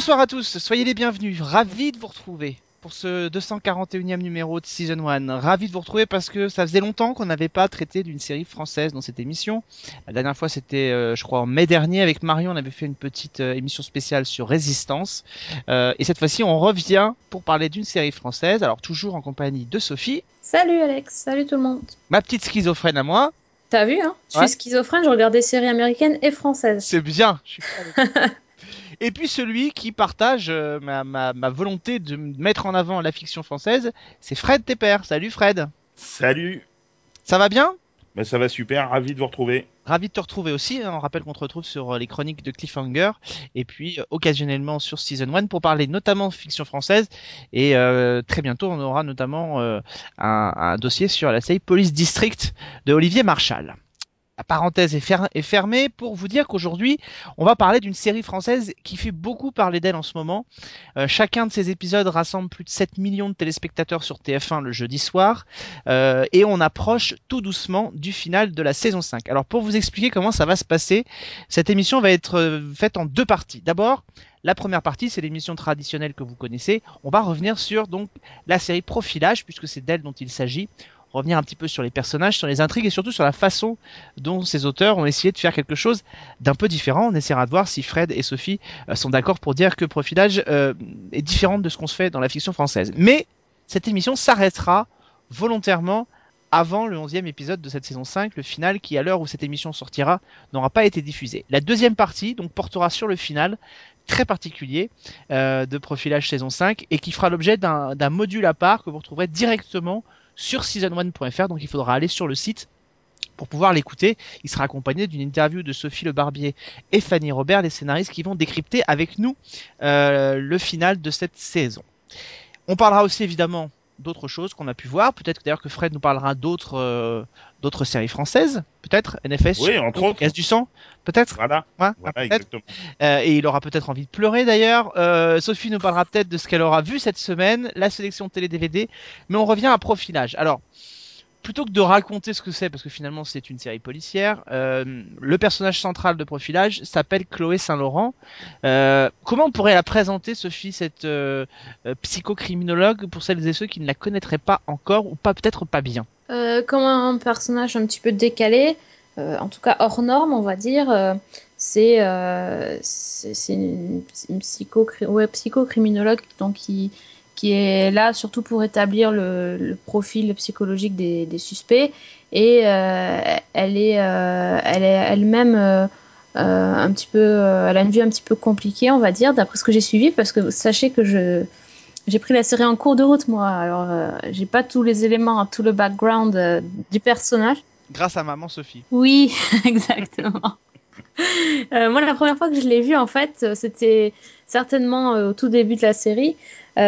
Bonsoir à tous, soyez les bienvenus, ravi de vous retrouver pour ce 241e numéro de Season 1. Ravi de vous retrouver parce que ça faisait longtemps qu'on n'avait pas traité d'une série française dans cette émission. La dernière fois c'était euh, je crois en mai dernier avec Marion, on avait fait une petite euh, émission spéciale sur Résistance. Euh, et cette fois-ci on revient pour parler d'une série française, alors toujours en compagnie de Sophie, Salut Alex, salut tout le monde. ma petite schizophrène à moi. T'as vu, hein? Je Ouais. suis schizophrène, je regarde des séries américaines et françaises. C'est bien. je suis. Et puis celui qui partage euh, ma, ma, ma volonté de mettre en avant la fiction française, c'est Fred Tepper. Salut Fred. Salut, Ça va bien? Ben, ça va super, ravi de vous retrouver. Ravi de te retrouver aussi. hein. On rappelle qu'on te retrouve sur euh, les chroniques de Cliffhanger et puis euh, occasionnellement sur Season 1 pour parler notamment de fiction française. Et euh, très bientôt, on aura notamment euh, un, un dossier sur la série Police District de Olivier Marchal. La parenthèse est, fer- est fermée pour vous dire qu'aujourd'hui, on va parler d'une série française qui fait beaucoup parler d'elle en ce moment. Euh, chacun de ces épisodes rassemble plus de 7 millions de téléspectateurs sur TF1 le jeudi soir. Euh, et on approche tout doucement du final de la saison 5. Alors pour vous expliquer comment ça va se passer, cette émission va être euh, faite en deux parties. D'abord, la première partie, c'est l'émission traditionnelle que vous connaissez. On va revenir sur la série Profilage, puisque c'est d'elle dont il s'agit. Revenir un petit peu sur les personnages, sur les intrigues et surtout sur la façon dont ces auteurs ont essayé de faire quelque chose d'un peu différent. On essaiera de voir si Fred et Sophie euh, sont d'accord pour dire que Profilage euh, est différente de ce qu'on se fait dans la fiction française. Mais cette émission s'arrêtera volontairement avant le 11e épisode de cette saison 5, le final qui, à l'heure où cette émission sortira, n'aura pas été diffusé. La deuxième partie donc portera sur le final très particulier euh, de Profilage saison 5 et qui fera l'objet d'un d'un module à part que vous retrouverez directement sur season1.fr. Donc il faudra aller sur le site pour pouvoir l'écouter. Il sera accompagné d'une interview de Sophie Le Barbier et Fanny Robert, les scénaristes qui vont décrypter avec nous euh, le final de cette saison. On parlera aussi évidemment d'autres choses qu'on a pu voir. Peut-être d'ailleurs que Fred nous parlera d'autres euh, d'autres séries françaises. Peut-être NFS. Oui, entre autres. Casse du sang. Peut-être. Voilà, Ouais, voilà exactement. Euh, et il aura peut-être envie de pleurer d'ailleurs. Euh, Sophie nous parlera peut-être de ce qu'elle aura vu cette semaine, la sélection télé DVD. Mais on revient à profilage. Alors, plutôt que de raconter ce que c'est, parce que finalement c'est une série policière, euh, le personnage central de profilage s'appelle Chloé Saint-Laurent. Euh, comment on pourrait la présenter, Sophie, cette euh, euh, psychocriminologue, pour celles et ceux qui ne la connaîtraient pas encore ou pas peut-être pas bien? Comme un personnage un petit peu décalé, en tout cas hors norme, on va dire. c'est une, une psychocri- ouais, psychocriminologue qui, qui est là surtout pour établir le, le profil psychologique des, des suspects. Et euh, elle est euh, elle est elle-même euh, un petit peu, elle a une vie un petit peu compliquée, on va dire, d'après ce que j'ai suivi, parce que sachez que je j'ai pris la série en cours de route, moi. Alors, j'ai pas tous les éléments, tout le background du personnage. Grâce à maman Sophie. Oui, exactement. Euh, moi, la première fois que je l'ai vu, en fait, euh, c'était certainement euh, au tout début de la série,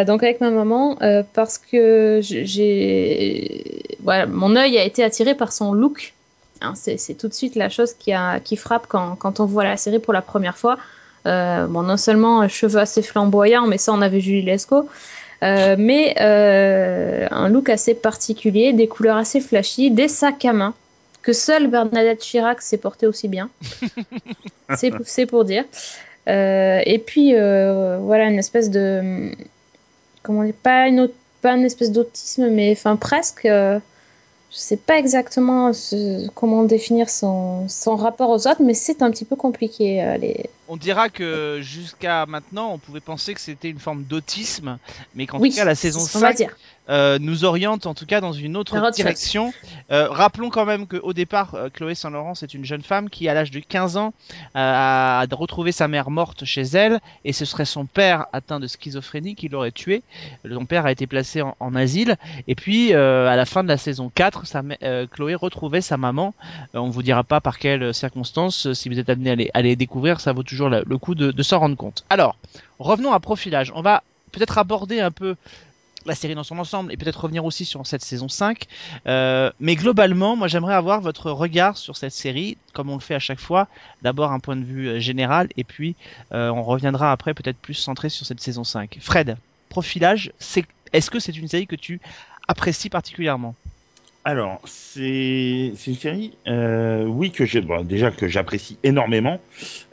donc avec ma maman, parce que j'ai, mon œil a été attiré par son look. Hein, c'est tout de suite la chose qui, frappe quand, on voit la série pour la première fois. Bon, non seulement cheveux assez flamboyants, mais ça, on avait Julie Lescaut. Mais un look assez particulier, des couleurs assez flashy, des sacs à main que seule Bernadette Chirac sait porter aussi bien. c'est pour dire. Euh, et puis euh, voilà une espèce de comment dire pas une pas une espèce d'autisme mais enfin presque. euh, je sais pas exactement ce- comment définir son, son rapport aux autres, mais c'est un petit peu compliqué. euh, les... On dira que jusqu'à maintenant, on pouvait penser que c'était une forme d'autisme, mais qu'en Oui, tout cas la saison on va 5 dire. Euh, nous oriente en tout cas dans une autre direction. Euh, rappelons quand même qu'au départ, euh, Chloé Saint-Laurent, c'est une jeune femme qui, à l'âge de 15 ans, euh, a retrouvé sa mère morte chez elle, et ce serait son père atteint de schizophrénie qui l'aurait tué. Son père a été placé en, en asile, et puis euh, à la fin de la saison 4, sa, mè- euh, Chloé retrouvait sa maman. Euh, on vous dira pas par quelles circonstances, euh, si vous êtes amené à les, à les découvrir, ça vaut toujours le coup de, de s'en rendre compte. Alors, revenons à profilage. On va peut-être aborder un peu la série dans son ensemble et peut-être revenir aussi sur cette saison 5. Euh, mais globalement, moi j'aimerais avoir votre regard sur cette série, comme on le fait à chaque fois. D'abord un point de vue euh, général et puis euh, on reviendra après peut-être plus centré sur cette saison 5. Fred, profilage, Est-ce que c'est une série que tu apprécies particulièrement? Alors, c'est une série, euh, oui, que j'ai déjà que j'apprécie énormément,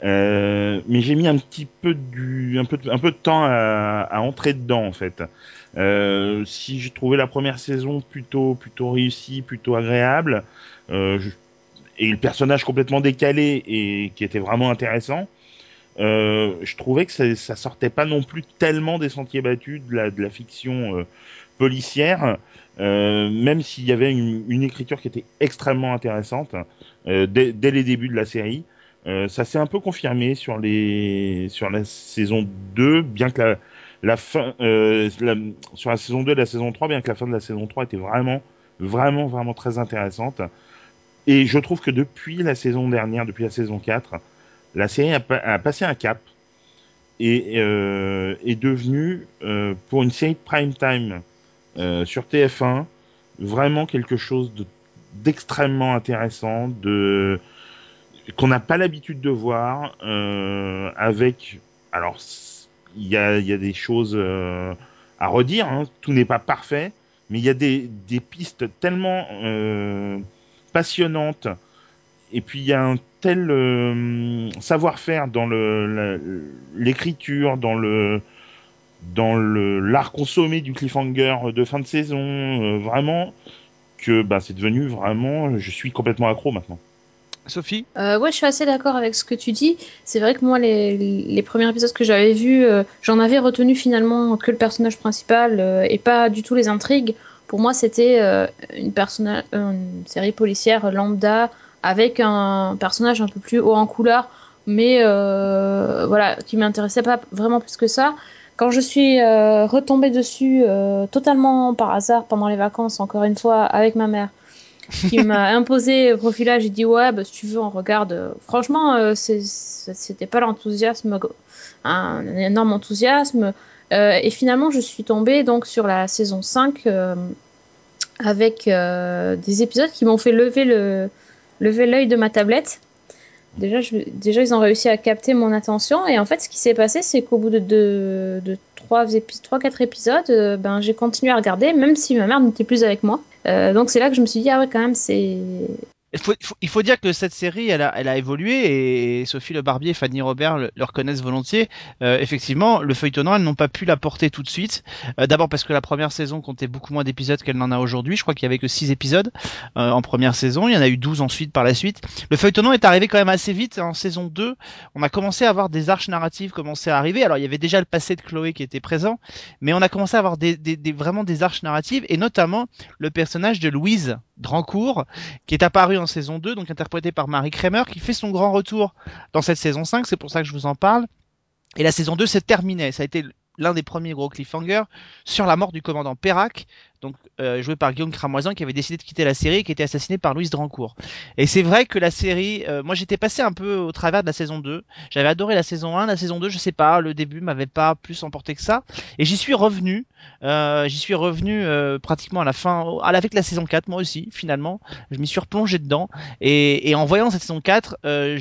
euh, mais j'ai mis un petit peu de, temps à, entrer dedans en fait. Euh, si j'ai trouvé la première saison plutôt réussie, plutôt agréable, et le personnage complètement décalé et qui était vraiment intéressant. Je trouvais que ça, sortait pas non plus tellement des sentiers battus de la, fiction policière, même s'il y avait une, écriture qui était extrêmement intéressante euh, dès, les débuts de la série. Euh, ça s'est un peu confirmé sur la saison 2, bien que la, fin euh, sur la saison 2 et la saison 3, bien que la fin de la saison 3 était vraiment vraiment vraiment très intéressante. Et je trouve que depuis la saison dernière, depuis la saison 4, la série a, pa- a passé un cap et euh, est devenue, euh, pour une série prime time euh, sur TF1, vraiment quelque chose de d'extrêmement intéressant, de qu'on n'a pas l'habitude de voir, euh, avec alors il y a, y a des choses euh, à redire, hein, tout n'est pas parfait, mais il y a des, des pistes tellement euh, passionnantes. Et puis il y a un tel euh, savoir-faire dans l'écriture, dans le dans le l'art consommé du cliffhanger de fin de saison, euh, vraiment que bah c'est devenu vraiment, je suis complètement accro maintenant. Sophie? Euh, ouais, je suis assez d'accord avec ce que tu dis. C'est vrai que moi, les, les premiers épisodes que j'avais vus, euh, j'en avais retenu finalement que le personnage principal euh, et pas du tout les intrigues. Pour moi, c'était euh, une, une série policière lambda avec un personnage un peu plus haut en couleur, mais euh, voilà, qui m'intéressait pas vraiment plus que ça. Quand je suis euh, retombée dessus euh, totalement par hasard pendant les vacances, encore une fois, avec ma mère, qui m'a imposé le profilage. J'ai dit ouais, bah, si tu veux, on regarde. Franchement, euh, c'était pas l'enthousiasme, un, un énorme enthousiasme. Euh, et finalement, je suis tombée donc sur la saison 5 euh, avec des épisodes qui m'ont fait lever le lever l'œil de ma tablette. Déjà, je- déjà, ils ont réussi à capter mon attention. Et en fait, ce qui s'est passé, c'est qu'au bout de, de, de 3-4 épisodes, euh, ben, j'ai continué à regarder, même si ma mère n'était plus avec moi. Euh, donc, c'est là que je me suis dit, ah ouais, quand même, c'est. Il faut, faut- dire que cette série, elle a, elle évolué et Sophie Le Barbier et Fanny Robert le, reconnaissent volontiers. Euh, effectivement, le feuilletonnant, elles n'ont pas pu la porter tout de suite. Euh, D'abord parce que la première saison comptait beaucoup moins d'épisodes qu'elle n'en a aujourd'hui. Je crois qu'il y avait que 6 épisodes euh, en première saison. Il y en a eu 12 ensuite par la suite. Le feuilletonnant est arrivé quand même assez vite. En saison 2, on a commencé à avoir des arches narratives commencer à arriver. Alors il y avait déjà le passé de Chloé qui était présent, mais on a commencé à avoir des- vraiment des arches narratives et notamment le personnage de Louise Drancourt qui est apparu en saison 2, donc interprété par Marie Kramer, qui fait son grand retour dans cette saison 5, c'est pour ça que je vous en parle. Et la saison 2 s'est terminée, ça a été l'un des premiers gros cliffhangers sur la mort du commandant Perrac, donc euh, joué par Guillaume Cramoisin, qui avait décidé de quitter la série et qui était assassiné par Louise Drancourt. Et c'est vrai que la série, euh, moi j'étais passé un peu au travers de la saison 2, j'avais adoré la saison 1, la saison 2, je sais pas, le début m'avait pas plus emporté que ça, et j'y suis revenu, euh, j'y suis revenu euh, pratiquement à la fin, avec la saison 4 moi aussi, finalement, je m'y suis replongé dedans, et, et en voyant cette saison 4, euh,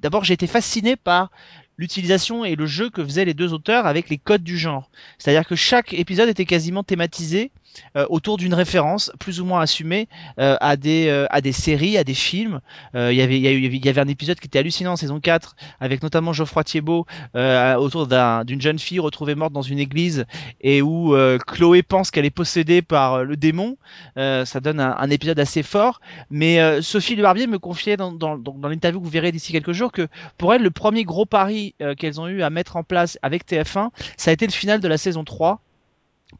d'abord j'ai été fasciné par l'utilisation et le jeu que faisaient les deux auteurs avec les codes du genre. C'est-à-dire que chaque épisode était quasiment thématisé euh, autour d'une référence plus ou moins assumée euh, à des euh, à des séries, à des films. Il y avait y, avait un épisode qui était hallucinant saison 4 avec notamment Geoffroy Thiebaud autour d'un- d'une jeune fille retrouvée morte dans une église et où Chloé pense qu'elle est possédée par le démon. Ça donne un, épisode assez fort. Mais Sophie Le Barbier me confiait dans, dans, dans, l'interview que vous verrez d'ici quelques jours que pour elle, le premier gros pari qu'elles ont eu à mettre en place avec TF1, ça a été le final de la saison 3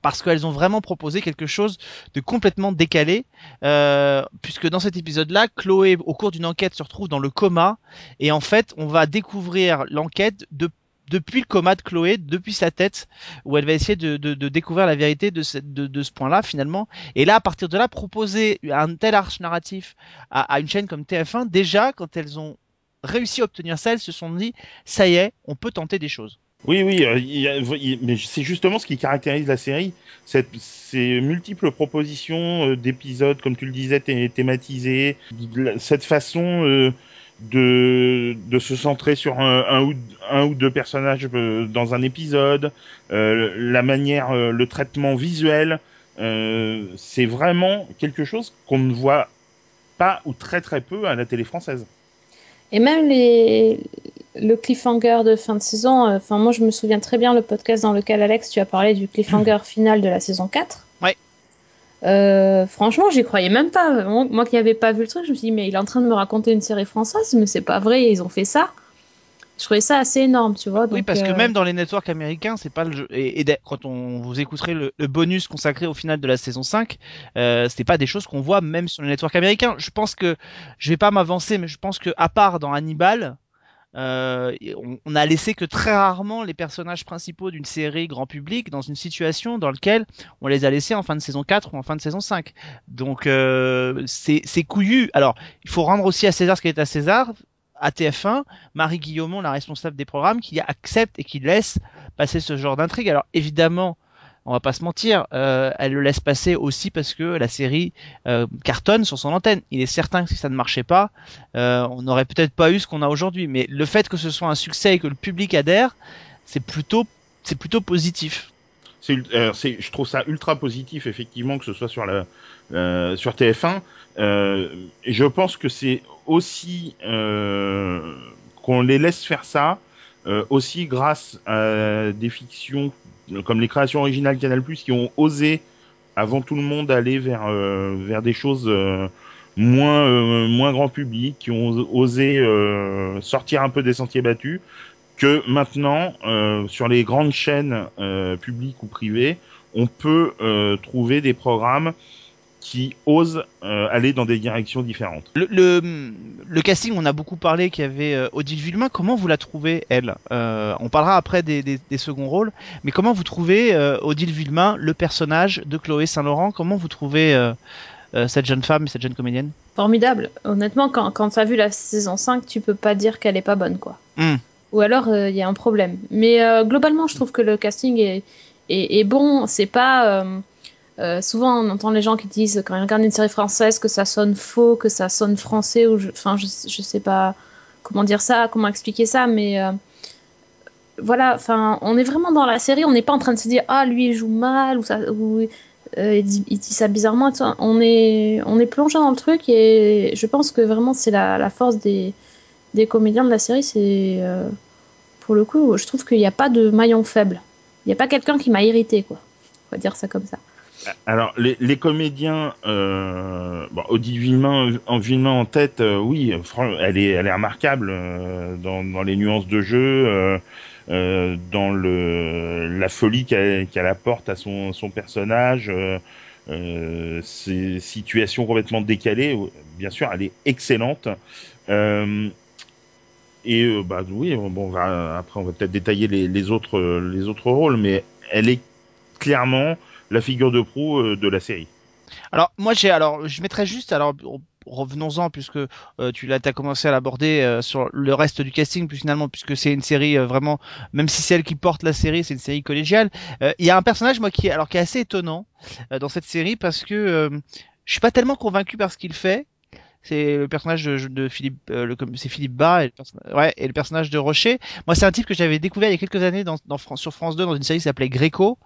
parce qu'elles ont vraiment proposé quelque chose de complètement décalé, euh, puisque dans cet épisode-là, Chloé, au cours d'une enquête, se retrouve dans le coma, et en fait, on va découvrir l'enquête de depuis le coma de Chloé, depuis sa tête, où elle va essayer de, découvrir la vérité de ce point-là finalement. Et là, à partir de là, proposer un tel arche narratif à, à une chaîne comme TF1, déjà, quand elles ont réussi à obtenir ça, elles se sont dit, ça y est, on peut tenter des choses. Oui, oui, euh, a- mais c'est justement ce qui caractérise la série, cette, ces multiples propositions euh, d'épisodes, comme tu le disais, thé- thématisés, cette façon euh, de, de se centrer sur un, ou, un ou deux personnages euh, dans un épisode, euh, la manière, le traitement visuel, c'est vraiment quelque chose qu'on ne voit pas ou très très peu à la télé française. Et même les... le cliffhanger de fin de saison, euh, enfin moi je me souviens très bien le podcast dans lequel Alex tu as parlé du cliffhanger final de la saison 4. Ouais. Euh, franchement, j'y croyais même pas. Moi, moi qui n'avais pas vu le truc, je me suis dit, mais il est en train de me raconter une série française, mais c'est pas vrai, ils ont fait ça. Je trouvais ça assez énorme, tu vois. oui, parce que euh, même dans les networks américains, c'est pas le jeu. Et, quand on vous écouterez le, le bonus consacré au final de la saison 5, euh, c'était pas des choses qu'on voit même sur les networks américains. Je pense que je vais pas m'avancer, mais je pense que à part dans Hannibal, euh, on, on a laissé que très rarement les personnages principaux d'une série grand public dans une situation dans laquelle on les a laissés en fin de saison 4 ou en fin de saison 5. Donc euh, c'est c'est couillu. Alors, il faut rendre aussi à César ce qui est à César. À TF1, Marie Guillaumont, la responsable des programmes, qui accepte et qui laisse passer ce genre d'intrigue. Alors évidemment, on va pas se mentir, euh, elle le laisse passer aussi parce que la série euh, cartonne sur son antenne. Il est certain que si ça ne marchait pas, euh, on n'aurait peut-être pas eu ce qu'on a aujourd'hui. Mais le fait que ce soit un succès et que le public adhère, c'est plutôt, c'est plutôt positif. Euh, c'est, je trouve ça ultra positif effectivement que ce soit sur euh, sur TF1. Euh, je pense que c'est aussi qu'on les laisse faire ça aussi grâce à des fictions comme les créations originales Canal+ qui ont osé avant tout le monde aller vers des choses moins grand public, qui ont osé sortir un peu des sentiers battus que maintenant, euh, sur les grandes chaînes euh, publiques ou privées, on peut euh, trouver des programmes qui osent euh, aller dans des directions différentes. Le, le, le casting, on a beaucoup parlé qu'il y avait Odile Villemain. Comment vous la trouvez, elle? Euh, On parlera après des, des, des seconds rôles, mais comment vous trouvez euh, Odile Villemain, le personnage de Chloé Saint-Laurent? Comment vous trouvez euh, euh, cette jeune femme, cette jeune comédienne? Formidable. Honnêtement, quand, quand tu as vu la saison 5, tu peux pas dire qu'elle est pas bonne, quoi. Hmm. Ou alors, il y a un problème. Mais euh, globalement, je trouve que le casting est, bon. C'est pas. euh, euh, souvent, on entend les gens qui disent quand ils regardent une série française que ça sonne faux, que ça sonne français, ou enfin, je, je sais pas comment dire ça, comment expliquer ça, mais euh, voilà, enfin, on est vraiment dans la série, on n'est pas en train de se dire ah lui il joue mal ou ça, euh, il, dit, ça bizarrement. On est, on est plongé dans le truc et je pense que vraiment c'est la force des, des comédiens de la série, c'est euh, pour le coup, je trouve qu'il n'y a pas de maillon faible. Il n'y a pas quelqu'un qui m'a irrité, quoi. On va dire ça comme ça. Alors, les, comédiens, euh, bon, Villemain, en tête, euh, oui, elle est, elle est remarquable euh, dans, les nuances de jeu, dans le la folie qu'elle apporte à son, son personnage, ses situations complètement décalées. Bien sûr, elle est excellente. Et euh, bah oui, bon, après on va peut-être détailler les, autres les autres rôles, mais elle est clairement la figure de proue euh, de la série. Alors moi j'ai alors je mettrais juste alors revenons-en puisque euh, tu l'as as commencé à l'aborder euh, sur le reste du casting plus finalement puisque c'est une série euh, vraiment même si c'est elle qui porte la série c'est une série collégiale Euh, il y a un personnage moi qui alors qui est assez étonnant euh, dans cette série parce que euh, je suis pas tellement convaincu par ce qu'il fait c'est le personnage de, Philippe euh, c'est Philippe Bas et le, ouais, et le personnage de Rocher moi c'est un type que j'avais découvert il y a quelques années dans, sur France 2 dans une série qui s'appelait Greco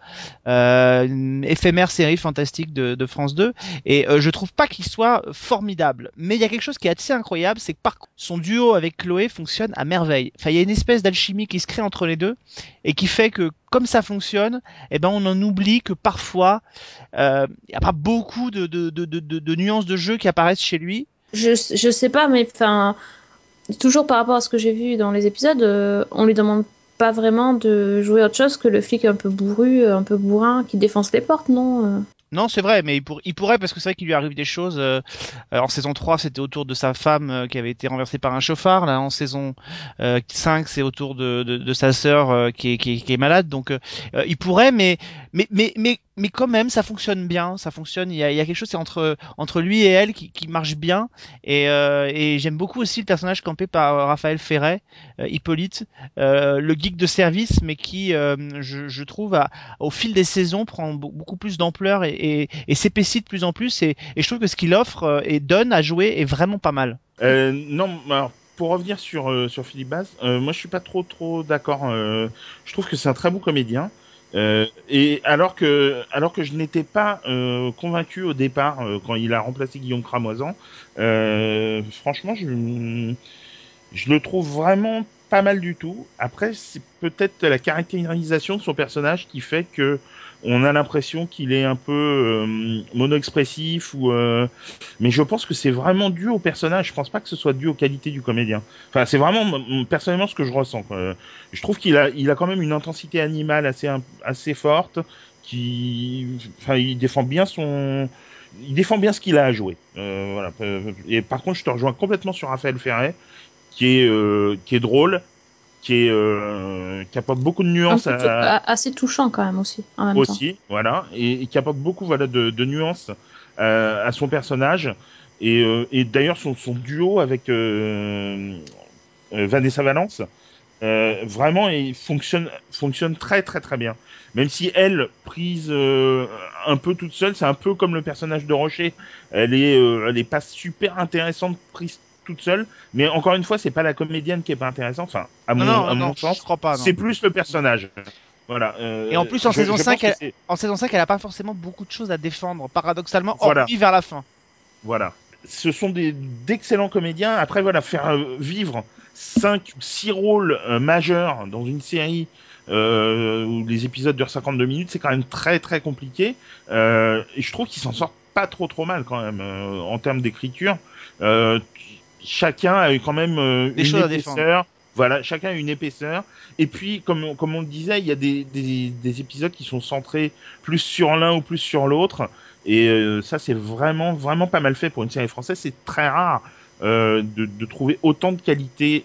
euh, une éphémère série fantastique de, France 2 et euh, je trouve pas qu'il soit formidable. Mais il y a quelque chose qui est assez incroyable, c'est que par son duo avec Chloé fonctionne à merveille. Enfin, il y a une espèce d'alchimie qui se crée entre les deux et qui fait que comme ça fonctionne, eh ben on en oublie que parfois euh, il y a pas beaucoup de nuances de jeu qui apparaissent chez lui. Je, je sais pas, mais enfin, toujours par rapport à ce que j'ai vu dans les épisodes, euh, on lui demande pas vraiment de jouer autre chose que le flic un peu bourru, un peu bourrin qui défonce les portes, non euh Non, c'est vrai, mais il, pour- il pourrait parce que c'est vrai qu'il lui arrive des choses. euh, euh, en saison 3, c'était autour de sa femme euh, qui avait été renversée par un chauffard. Là, en saison euh, 5, c'est autour de, sa sœur qui, est, malade. Donc, il pourrait, mais mais mais mais quand même, ça fonctionne bien. Ça fonctionne. Il y a, quelque chose entre entre lui et elle qui, marche bien. Et, euh, et j'aime beaucoup aussi le personnage campé par Raphaël Ferret, euh, Hippolyte, euh, le geek de service, mais qui, je, trouve, au fil des saisons, prend be- beaucoup plus d'ampleur et, s'épaissit de plus en plus. Et, je trouve que ce qu'il offre et donne à jouer est vraiment pas mal. Non, pour revenir sur sur Philippe euh, moi je suis pas trop trop d'accord. je trouve que c'est un très bon comédien. Euh, et alors que alors que je n'étais pas euh, convaincu au départ euh, quand il a remplacé Guillaume Cramoisan, euh, franchement je je le trouve vraiment pas mal du tout. Après c'est peut-être la caractérisation de son personnage qui fait que on a l'impression qu'il est un peu euh, mono-expressif ou euh, mais je pense que c'est vraiment dû au personnage. Je pense pas que ce soit dû aux qualités du comédien. Enfin, c'est vraiment personnellement ce que je ressens. quoi. Je trouve qu'il a, il a quand même une intensité animale assez, assez forte. Qui, enfin, il défend bien son, il défend bien ce qu'il a à jouer. Euh, voilà. Et par contre, je te rejoins complètement sur Raphaël Ferret, qui est, euh, qui est drôle, qui est, euh, qui apporte beaucoup de nuances à, a- assez touchant quand même aussi, en même temps. aussi, voilà, et, et qui apporte beaucoup voilà de, de nuances euh, à son personnage. Et, euh, et d'ailleurs son, son duo avec euh, euh, Vanessa Valence, euh, vraiment, il fonctionne fonctionne très très très bien. Même si elle prise euh, un peu toute seule, c'est un peu comme le personnage de Rocher. Elle est euh, elle est pas super intéressante prise toute seule, mais encore une fois, c'est pas la comédienne qui est pas intéressante. Enfin, à mon, Non, non, à mon sens, je crois pas. non. c'est plus le personnage. Voilà. euh, Et en plus, en je- saison je 5, pense que elle- En saison 5, elle a pas forcément beaucoup de choses à défendre, paradoxalement, Voilà. hormis vers la fin. Voilà. Ce sont des d'excellents comédiens. Après, voilà, faire euh, vivre cinq ou six rôles euh, majeurs dans une série euh, où les épisodes durent 52 minutes, c'est quand même très très compliqué. Et je trouve qu'ils s'en sortent pas trop trop mal quand même en termes d'écriture. Chacun a eu quand même euh, Des une épaisseur. Voilà, chacun a une épaisseur. Et puis, comme, on- comme on le disait, il y a des, des, des épisodes qui sont centrés plus sur l'un ou plus sur l'autre. Et euh, ça, c'est vraiment, vraiment pas mal fait pour une série française. C'est très rare euh, de, de trouver autant de qualité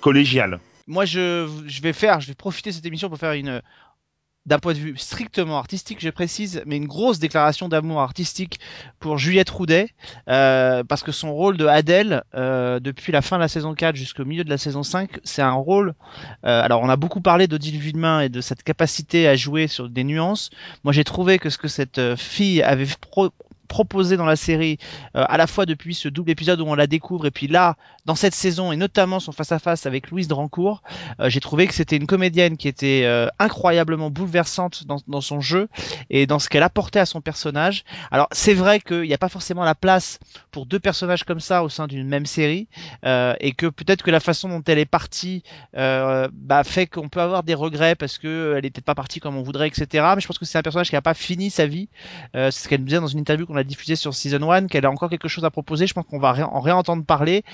collégiale. Moi, je, je vais faire, je vais profiter de cette émission pour faire une, d'un point de vue strictement artistique, je précise, mais une grosse déclaration d'amour artistique pour Juliette Roudet, euh, parce que son rôle de Adèle, euh, depuis la fin de la saison 4 jusqu'au milieu de la saison 5, c'est un rôle. euh, alors, on a beaucoup parlé d'Odile Villemain et de cette capacité à jouer sur des nuances. Moi, j'ai trouvé que ce que cette euh, fille avait pro- proposé dans la série, euh, à la fois depuis ce double épisode où on la découvre, et puis là, dans cette saison, et notamment son face-à-face avec Louise Drancourt, euh, j'ai trouvé que c'était une comédienne qui était euh, incroyablement bouleversante dans, son jeu et dans ce qu'elle apportait à son personnage. Alors c'est vrai qu'il n'y a pas forcément la place pour deux personnages comme ça au sein d'une même série et que peut-être que la façon dont elle est partie bah, fait qu'on peut avoir des regrets parce que elle est peut-être pas partie comme on voudrait, etc. Mais je pense que c'est un personnage qui n'a pas fini sa vie. C'est ce qu'elle nous disait dans une interview qu'on a diffusée sur Season 1, qu'elle a encore quelque chose à proposer. Je pense qu'on va en réentendre parler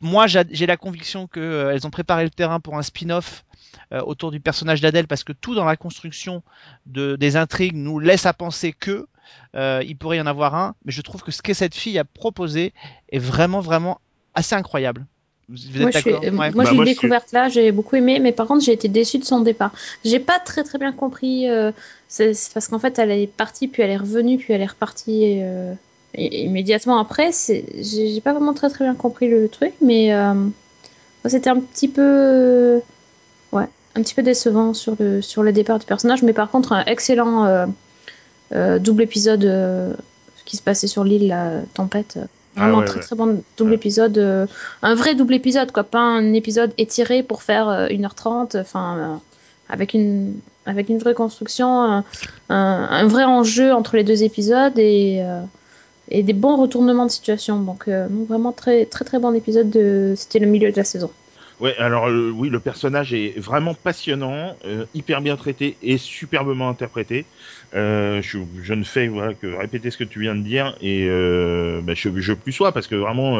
moi j'a- j'ai la conviction que euh, ont préparé le terrain pour un spin-off euh, autour du personnage d'Adèle parce que tout dans la construction de, des intrigues nous laisse à penser que euh, il pourrait y en avoir un, mais je trouve que ce que cette fille a proposé est vraiment vraiment assez incroyable. Vous, vous êtes Moi, je suis- d'accord Ouais. moi, Bah, j'ai moi, eu je une découverte là, j'ai beaucoup aimé, mais par contre, j'ai été déçue de son départ. J'ai pas très très bien compris, euh, c'est c'est parce qu'en fait, elle est partie, puis elle est revenue, puis elle est repartie euh, i- immédiatement après. c'est- J'ai j'ai pas vraiment très très bien compris le truc, mais euh, c'était un petit peu, euh, ouais, un petit peu décevant sur le sur le départ du personnage, mais par contre, un excellent euh, euh, double épisode euh, qui se passait sur l'île, la tempête. Ah Vraiment ouais, très ouais. très bon double Ouais. épisode, euh, un vrai double épisode quoi, pas un épisode étiré pour faire euh, 1h30, enfin euh, avec une avec une vraie construction, un, vrai enjeu entre les deux épisodes et euh, et des bons retournements de situation. Donc vraiment très très très bon épisode de c'était le milieu de la saison. Ouais, alors euh, oui, le personnage est vraiment passionnant, euh, hyper bien traité et superbement interprété. Euh, je, ne fais que répéter ce que tu viens de dire et euh, bah, je, je plus sois parce que vraiment,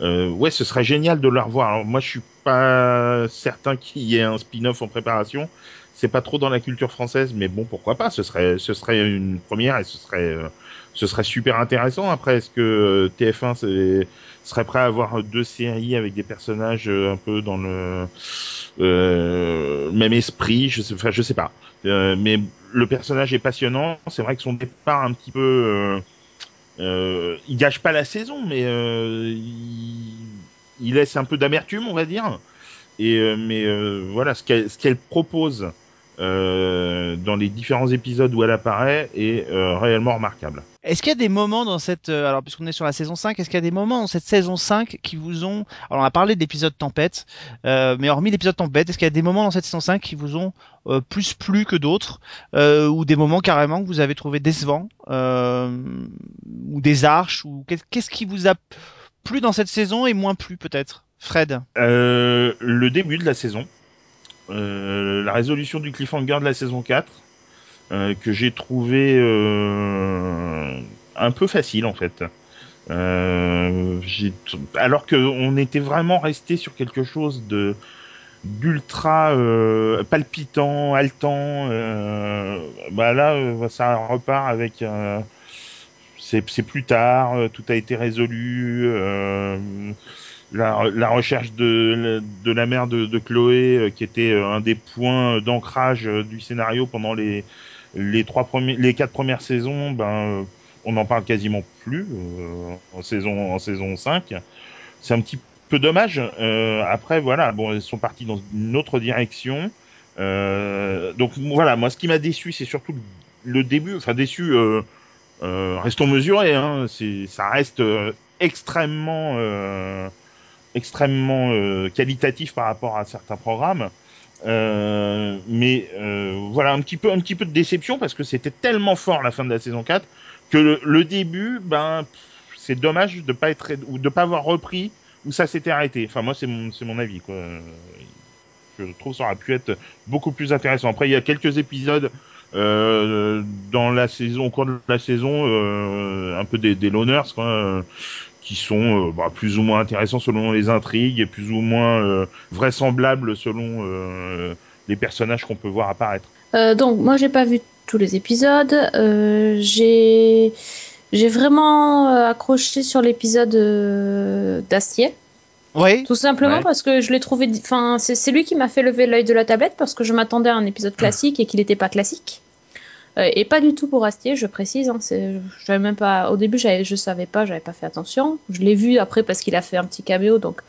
ouais, ce serait génial de la revoir. Alors moi, je suis pas certain qu'il y ait un spin-off en préparation. C'est pas trop dans la culture française, mais bon, pourquoi pas Ce serait, ce serait une première et ce serait, euh, ce serait super intéressant. Après, est-ce que euh, TF1 c'est- serait prêt à avoir deux séries avec des personnages euh, un peu dans le euh, même esprit Je sais, enfin, je sais pas. Euh, mais le personnage est passionnant. C'est vrai que son départ un petit peu, euh, euh, il gâche pas la saison, mais il, il laisse un peu d'amertume, on va dire. Et mais voilà, ce qu'elle ce qu'elle propose euh, dans les différents épisodes où elle apparaît est euh, réellement remarquable. Est-ce qu'il y a des moments dans cette euh, alors puisqu'on est sur la saison 5, est-ce qu'il y a des moments dans cette saison 5 qui vous ont alors on a parlé de l'épisode tempête euh, mais hormis l'épisode tempête, est-ce qu'il y a des moments dans cette saison 5 qui vous ont euh, plus plu que d'autres euh, ou des moments carrément que vous avez trouvé décevants euh, ou des arches ou qu'est- qu'est-ce qui vous a plu dans cette saison et moins plu peut-être? Fred? Euh, le début de la saison, euh, la résolution du cliffhanger de la saison 4, euh, que j'ai trouvé euh, un peu facile en fait. Euh, alors que on était vraiment resté sur quelque chose de d'ultra palpitant, haletant. Bah là, ça repart avec. c'est plus tard, tout a été résolu. euh, la, la recherche de, de la mère de, de Chloé, euh, qui était euh, un des points d'ancrage euh, du scénario pendant les les trois premiers, les quatre premières saisons, ben on n'en parle quasiment plus euh, en saison en saison 5. C'est un petit peu dommage. Euh, après voilà, bon, ils sont partis dans une autre direction. Euh, donc voilà, moi ce qui m'a déçu, c'est surtout le, début. Enfin déçu. Restons mesurés. Hein, ça reste extrêmement extrêmement euh, qualitatif par rapport à certains programmes. Euh, mais euh, voilà un petit peu un petit peu de déception parce que c'était tellement fort la fin de la saison 4 que le, le début ben c'est dommage de pas être ou de pas avoir repris où ça s'était arrêté. Enfin moi c'est mon c'est mon avis quoi. Je trouve ça aurait pu être beaucoup plus intéressant. Après il y a quelques épisodes euh, dans la saison au cours de la saison euh, un peu des, des loners quoi, qui sont euh, bah, plus ou moins intéressants selon les intrigues et plus ou moins euh, vraisemblables selon euh, les personnages qu'on peut voir apparaître. Euh, donc, moi, j'ai pas vu tous les épisodes. Euh, j'ai j'ai vraiment accroché sur l'épisode euh, d'Astier. Oui. Tout simplement Ouais. parce que je l'ai trouvé. Enfin, c'est c'est lui qui m'a fait lever l'œil de la tablette parce que je m'attendais à un épisode classique et qu'il n'était pas classique. Euh, et pas du tout pour Astier, je précise. Hein, j'avais même pas. Au début, je savais pas, j'avais pas fait attention. Je l'ai vu après parce qu'il a fait un petit caméo, donc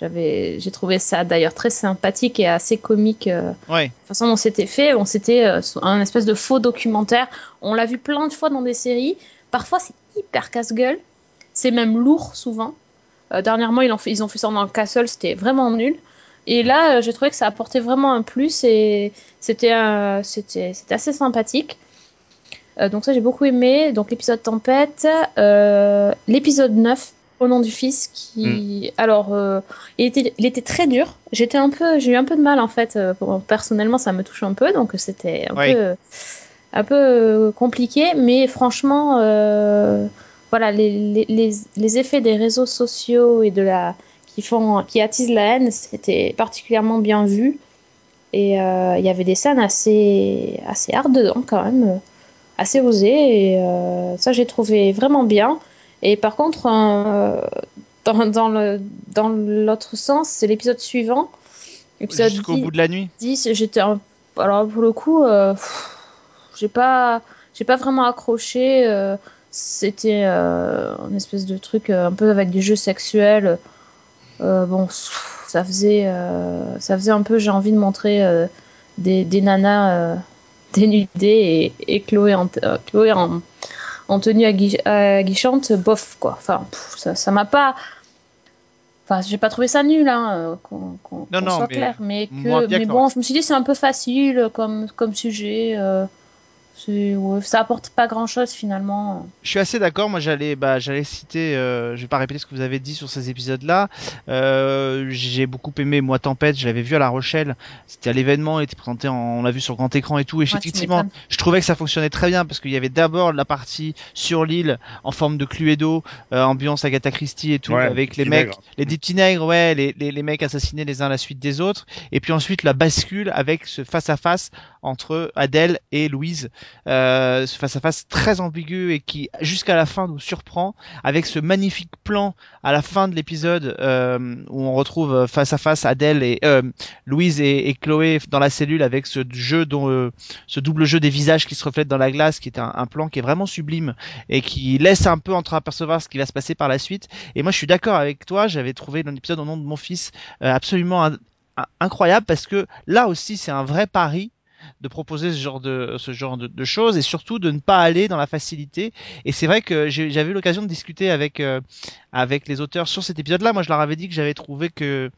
j'avais, j'ai trouvé ça d'ailleurs très sympathique et assez comique. euh, Ouais. la façon dont c'était fait, on s'était euh, un espèce de faux documentaire. On l'a vu plein de fois dans des séries. Parfois, c'est hyper casse-gueule. C'est même lourd souvent. Euh, dernièrement, ils ont, fait, ils ont fait ça dans le Castle, c'était vraiment nul. Et là, euh, j'ai trouvé que ça apportait vraiment un plus et c'était euh, c'était assez sympathique. Euh, donc ça, j'ai beaucoup aimé. Donc l'épisode Tempête, euh, l'épisode 9, Au nom du fils, qui... Alors, euh, il, était, il était très dur. J'étais un peu... J'ai eu un peu de mal, en fait. personnellement, ça me touche un peu, donc c'était un Oui. peu... Un peu compliqué, mais franchement, voilà, les, les, les, les effets des réseaux sociaux et de la qui font qui attisent la haine, c'était particulièrement bien vu. Et euh, il y avait des scènes assez assez hard dedans quand même, assez osées. Et euh, ça, j'ai trouvé vraiment bien. Et par contre, euh, dans, dans le dans l'autre sens, c'est l'épisode suivant, Jusqu'au 10, bout de la nuit. 10, j'étais un- alors pour le coup, pff, j'ai pas j'ai pas vraiment accroché. c'était une espèce de truc un peu avec des jeux sexuels. Euh, bon, ça faisait euh, ça faisait un peu. J'ai envie de montrer euh, des, des nanas dénudées et, et Chloé en, Chloé en, en tenue agui- aguichante, bof quoi. Enfin, pff, ça m'a pas. Enfin, j'ai pas trouvé ça nul, hein, qu'on non, soit mais clair, mais que, mais bon, je me suis dit c'est un peu facile comme comme sujet. C'est- ouais, ça apporte pas grand chose finalement. Je suis assez d'accord. Moi, j'allais, bah, j'allais citer. Euh, je vais pas répéter ce que vous avez dit sur ces épisodes-là. Euh, j'ai beaucoup aimé moi Tempête. Je l'avais vu à La Rochelle. C'était à l'événement. Il était présenté. En, on l'a vu sur grand écran et tout. Et Ouais, effectivement, je trouvais que ça fonctionnait très bien parce qu'il y avait d'abord la partie sur l'île en forme de Cluedo, euh, ambiance Agatha Christie et tout, Ouais, avec les mecs, les dix petits nègres, ouais, les, les, les mecs assassinés les uns à la suite des autres. Et puis ensuite la bascule avec ce face à face entre Adèle et Louise, euh, ce face à face très ambigu et qui jusqu'à la fin nous surprend avec ce magnifique plan à la fin de l'épisode euh, où on retrouve face à face Adèle et euh, Louise et, Chloé dans la cellule avec ce jeu dont euh, ce double jeu des visages qui se reflètent dans la glace, qui est un, plan qui est vraiment sublime et qui laisse un peu entreapercevoir ce qui va se passer par la suite. Et moi, je suis d'accord avec toi. J'avais trouvé dans l'épisode au nom de mon fils euh, absolument incroyable parce que là aussi, c'est un vrai pari. De proposer ce genre de ce genre de, choses et surtout de ne pas aller dans la facilité. Et c'est vrai que j'avais eu l'occasion de discuter avec euh, avec les auteurs sur cet épisode-là. Moi, je leur avais dit que j'avais trouvé que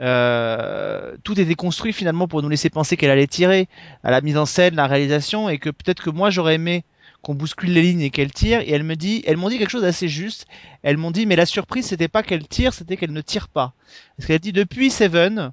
euh, tout était construit finalement pour nous laisser penser qu'elle allait tirer à la mise en scène, la réalisation, et que peut-être que moi j'aurais aimé qu'on bouscule les lignes et qu'elle tire. Et elle me dit, elles m'ont dit quelque chose d'assez juste. Elles m'ont dit, mais la surprise c'était pas qu'elle tire, c'était qu'elle ne tire pas. Parce qu'elle a dit depuis Seven.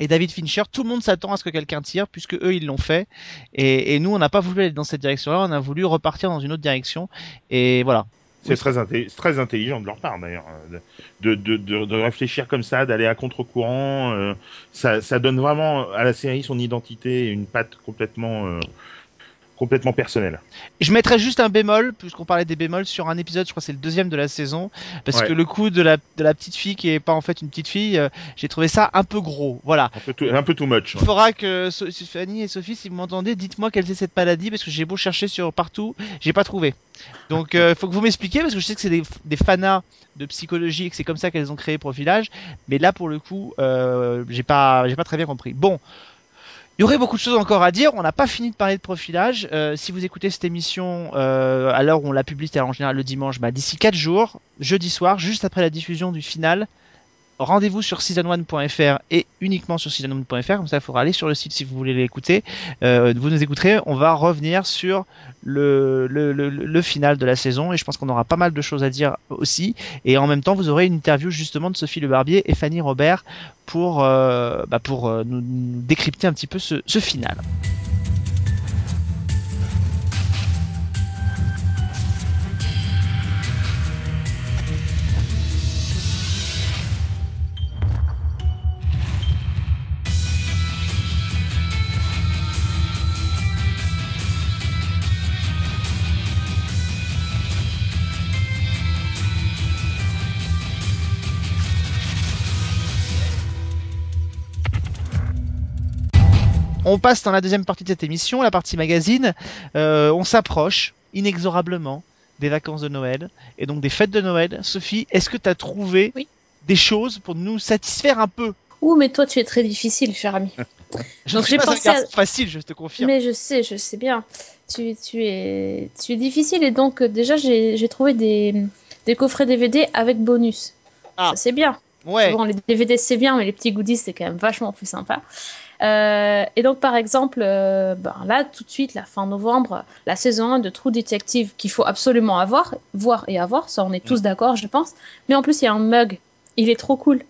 Et David Fincher, tout le monde s'attend à ce que quelqu'un tire, puisque eux ils l'ont fait, et, et nous on n'a pas voulu aller dans cette direction-là, on a voulu repartir dans une autre direction, et voilà. C'est très, inté- très intelligent de leur part d'ailleurs, euh, de, de, de, de réfléchir comme ça, d'aller à contre-courant. euh, ça, ça donne vraiment à la série son identité et une patte complètement, euh, complètement personnelle. Je mettrais juste un bémol, puisqu'on parlait des bémols, sur un épisode, je crois que c'est le deuxième de la saison, parce Ouais. que le coup de la, de la petite fille qui est pas en fait une petite fille, euh, j'ai trouvé ça un peu gros. Voilà. Un peu too, un peu too much. Il ouais. faudra que So- Fanny et Sophie, si vous m'entendez, dites-moi quelle c'est cette maladie, parce que j'ai beau chercher sur partout, j'ai pas trouvé. Donc il faut que vous m'expliquiez, parce que je sais que c'est des, des fanas de psychologie et que c'est comme ça qu'elles ont créé Profilage, mais là pour le coup, euh, j'ai pas, j'ai pas très bien compris. Bon. Il y aurait beaucoup de choses encore à dire. On n'a pas fini de parler de profilage. Euh, si vous écoutez cette émission euh, où on la publie, en général le dimanche, bah, d'ici 4 jours, jeudi soir, juste après la diffusion du final, rendez-vous sur season1.fr et uniquement sur season1.fr. Comme ça, il faudra aller sur le site si vous voulez l'écouter. Euh, vous nous écouterez. On va revenir sur le, final de la saison et je pense qu'on aura pas mal de choses à dire aussi. Et en même temps, vous aurez une interview justement de Sophie Le Barbier et Fanny Robert pour, euh, bah, pour euh, nous, décrypter un petit peu ce final. On passe dans la deuxième partie de cette émission, la partie magazine. Euh, on s'approche inexorablement des vacances de Noël et donc des fêtes de Noël. Sophie, est-ce que tu as trouvé Oui. des choses pour nous satisfaire un peu? Ouh, mais toi, tu es très difficile, cher ami. Je Donc, j'ai pas pensé à- facile, je te confirme. Mais je sais, je sais bien. Tu, tu, es, tu es difficile et donc euh, déjà j'ai j'ai trouvé des, des coffrets DVD avec bonus. Ah. Ça c'est bien. Ouais. Bon, les DVD c'est bien, mais les petits goodies c'est quand même vachement plus sympa. Euh, et donc par exemple, euh, ben, là tout de suite, la fin novembre, la saison 1 de True Detective qu'il faut absolument avoir, voir et avoir, ça on est tous d'accord je pense. Mais en plus il y a un mug, il est trop cool.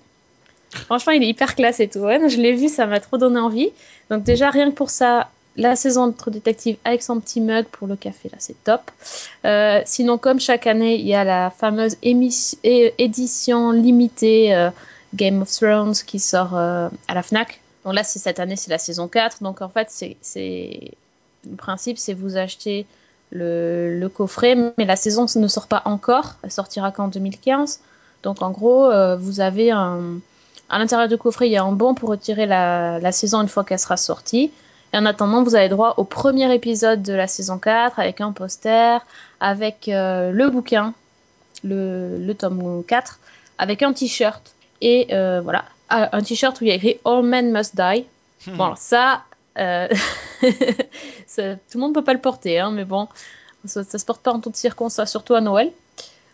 Franchement, il est hyper classe et tout. Ouais, je l'ai vu, ça m'a trop donné envie. Donc déjà, rien que pour ça, la saison de True Detective avec son petit mug pour le café, là, c'est top. Euh, sinon, comme chaque année, il y a la fameuse édition limitée euh, Game of Thrones qui sort euh, à la FNAC. Donc là, cette année, c'est la saison 4. Donc en fait, le principe, c'est vous achetez le, coffret, mais la saison ne sort pas encore. Elle sortira qu'en 2015. Donc en gros, vous avez un... À l'intérieur du coffret, il y a un bon pour retirer la saison une fois qu'elle sera sortie. Et en attendant, vous avez droit au premier épisode de la saison 4 avec un poster, avec euh, le bouquin, le, le tome 4, avec un t-shirt. Et euh, voilà, Ah, un t-shirt où il y a écrit All Men Must Die. Hmm. Bon, ça, euh, ça- tout le monde peut pas le porter, hein, mais bon, ça, ça se porte pas en toutes circonstances, surtout à Noël.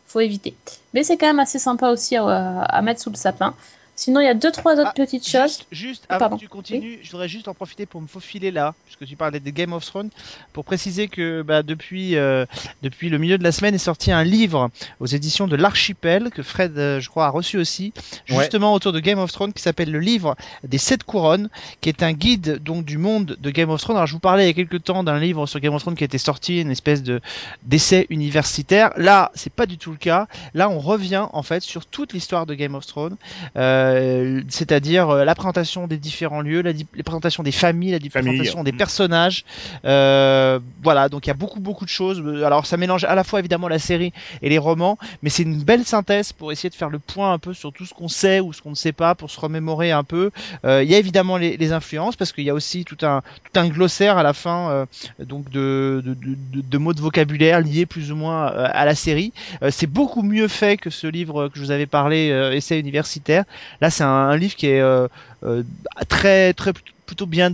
Faut éviter. Mais c'est quand même assez sympa aussi à, à mettre sous le sapin. Sinon, il y a deux, trois autres Ah, petites choses. Juste, juste Ah, avant pardon. que tu continues, je voudrais juste en profiter pour me faufiler là, puisque tu parlais de Game of Thrones, pour préciser que bah, depuis, euh, depuis le milieu de la semaine est sorti un livre aux éditions de l'Archipel, que Fred, euh, je crois, a reçu aussi, Ouais. justement autour de Game of Thrones, qui s'appelle le livre des sept couronnes, qui est un guide donc du monde de Game of Thrones. Alors je vous parlais il y a quelques temps d'un livre sur Game of Thrones qui était sorti, une espèce de d'essai universitaire. Là, c'est pas du tout le cas. Là, on revient en fait sur toute l'histoire de Game of Thrones. Euh, c'est-à-dire euh, la présentation des différents lieux, la, présentation des familles, la Famille. présentation des Mm. personnages. Euh, voilà, donc il y a beaucoup beaucoup de choses. Euh, Alors ça mélange à la fois évidemment la série et les romans, mais c'est une belle synthèse pour essayer de faire le point un peu sur tout ce qu'on sait ou ce qu'on ne sait pas, pour se remémorer un peu. Euh, Il y a évidemment les, les influences parce qu'il y a aussi tout un tout un glossaire à la fin, euh, donc de, de, de, de- mots de vocabulaire liés plus ou moins euh, à la série. Euh, c'est beaucoup mieux fait que ce livre que je vous avais parlé, euh, essai universitaire. Là, c'est un, un livre qui est euh, euh, très, très plutôt bien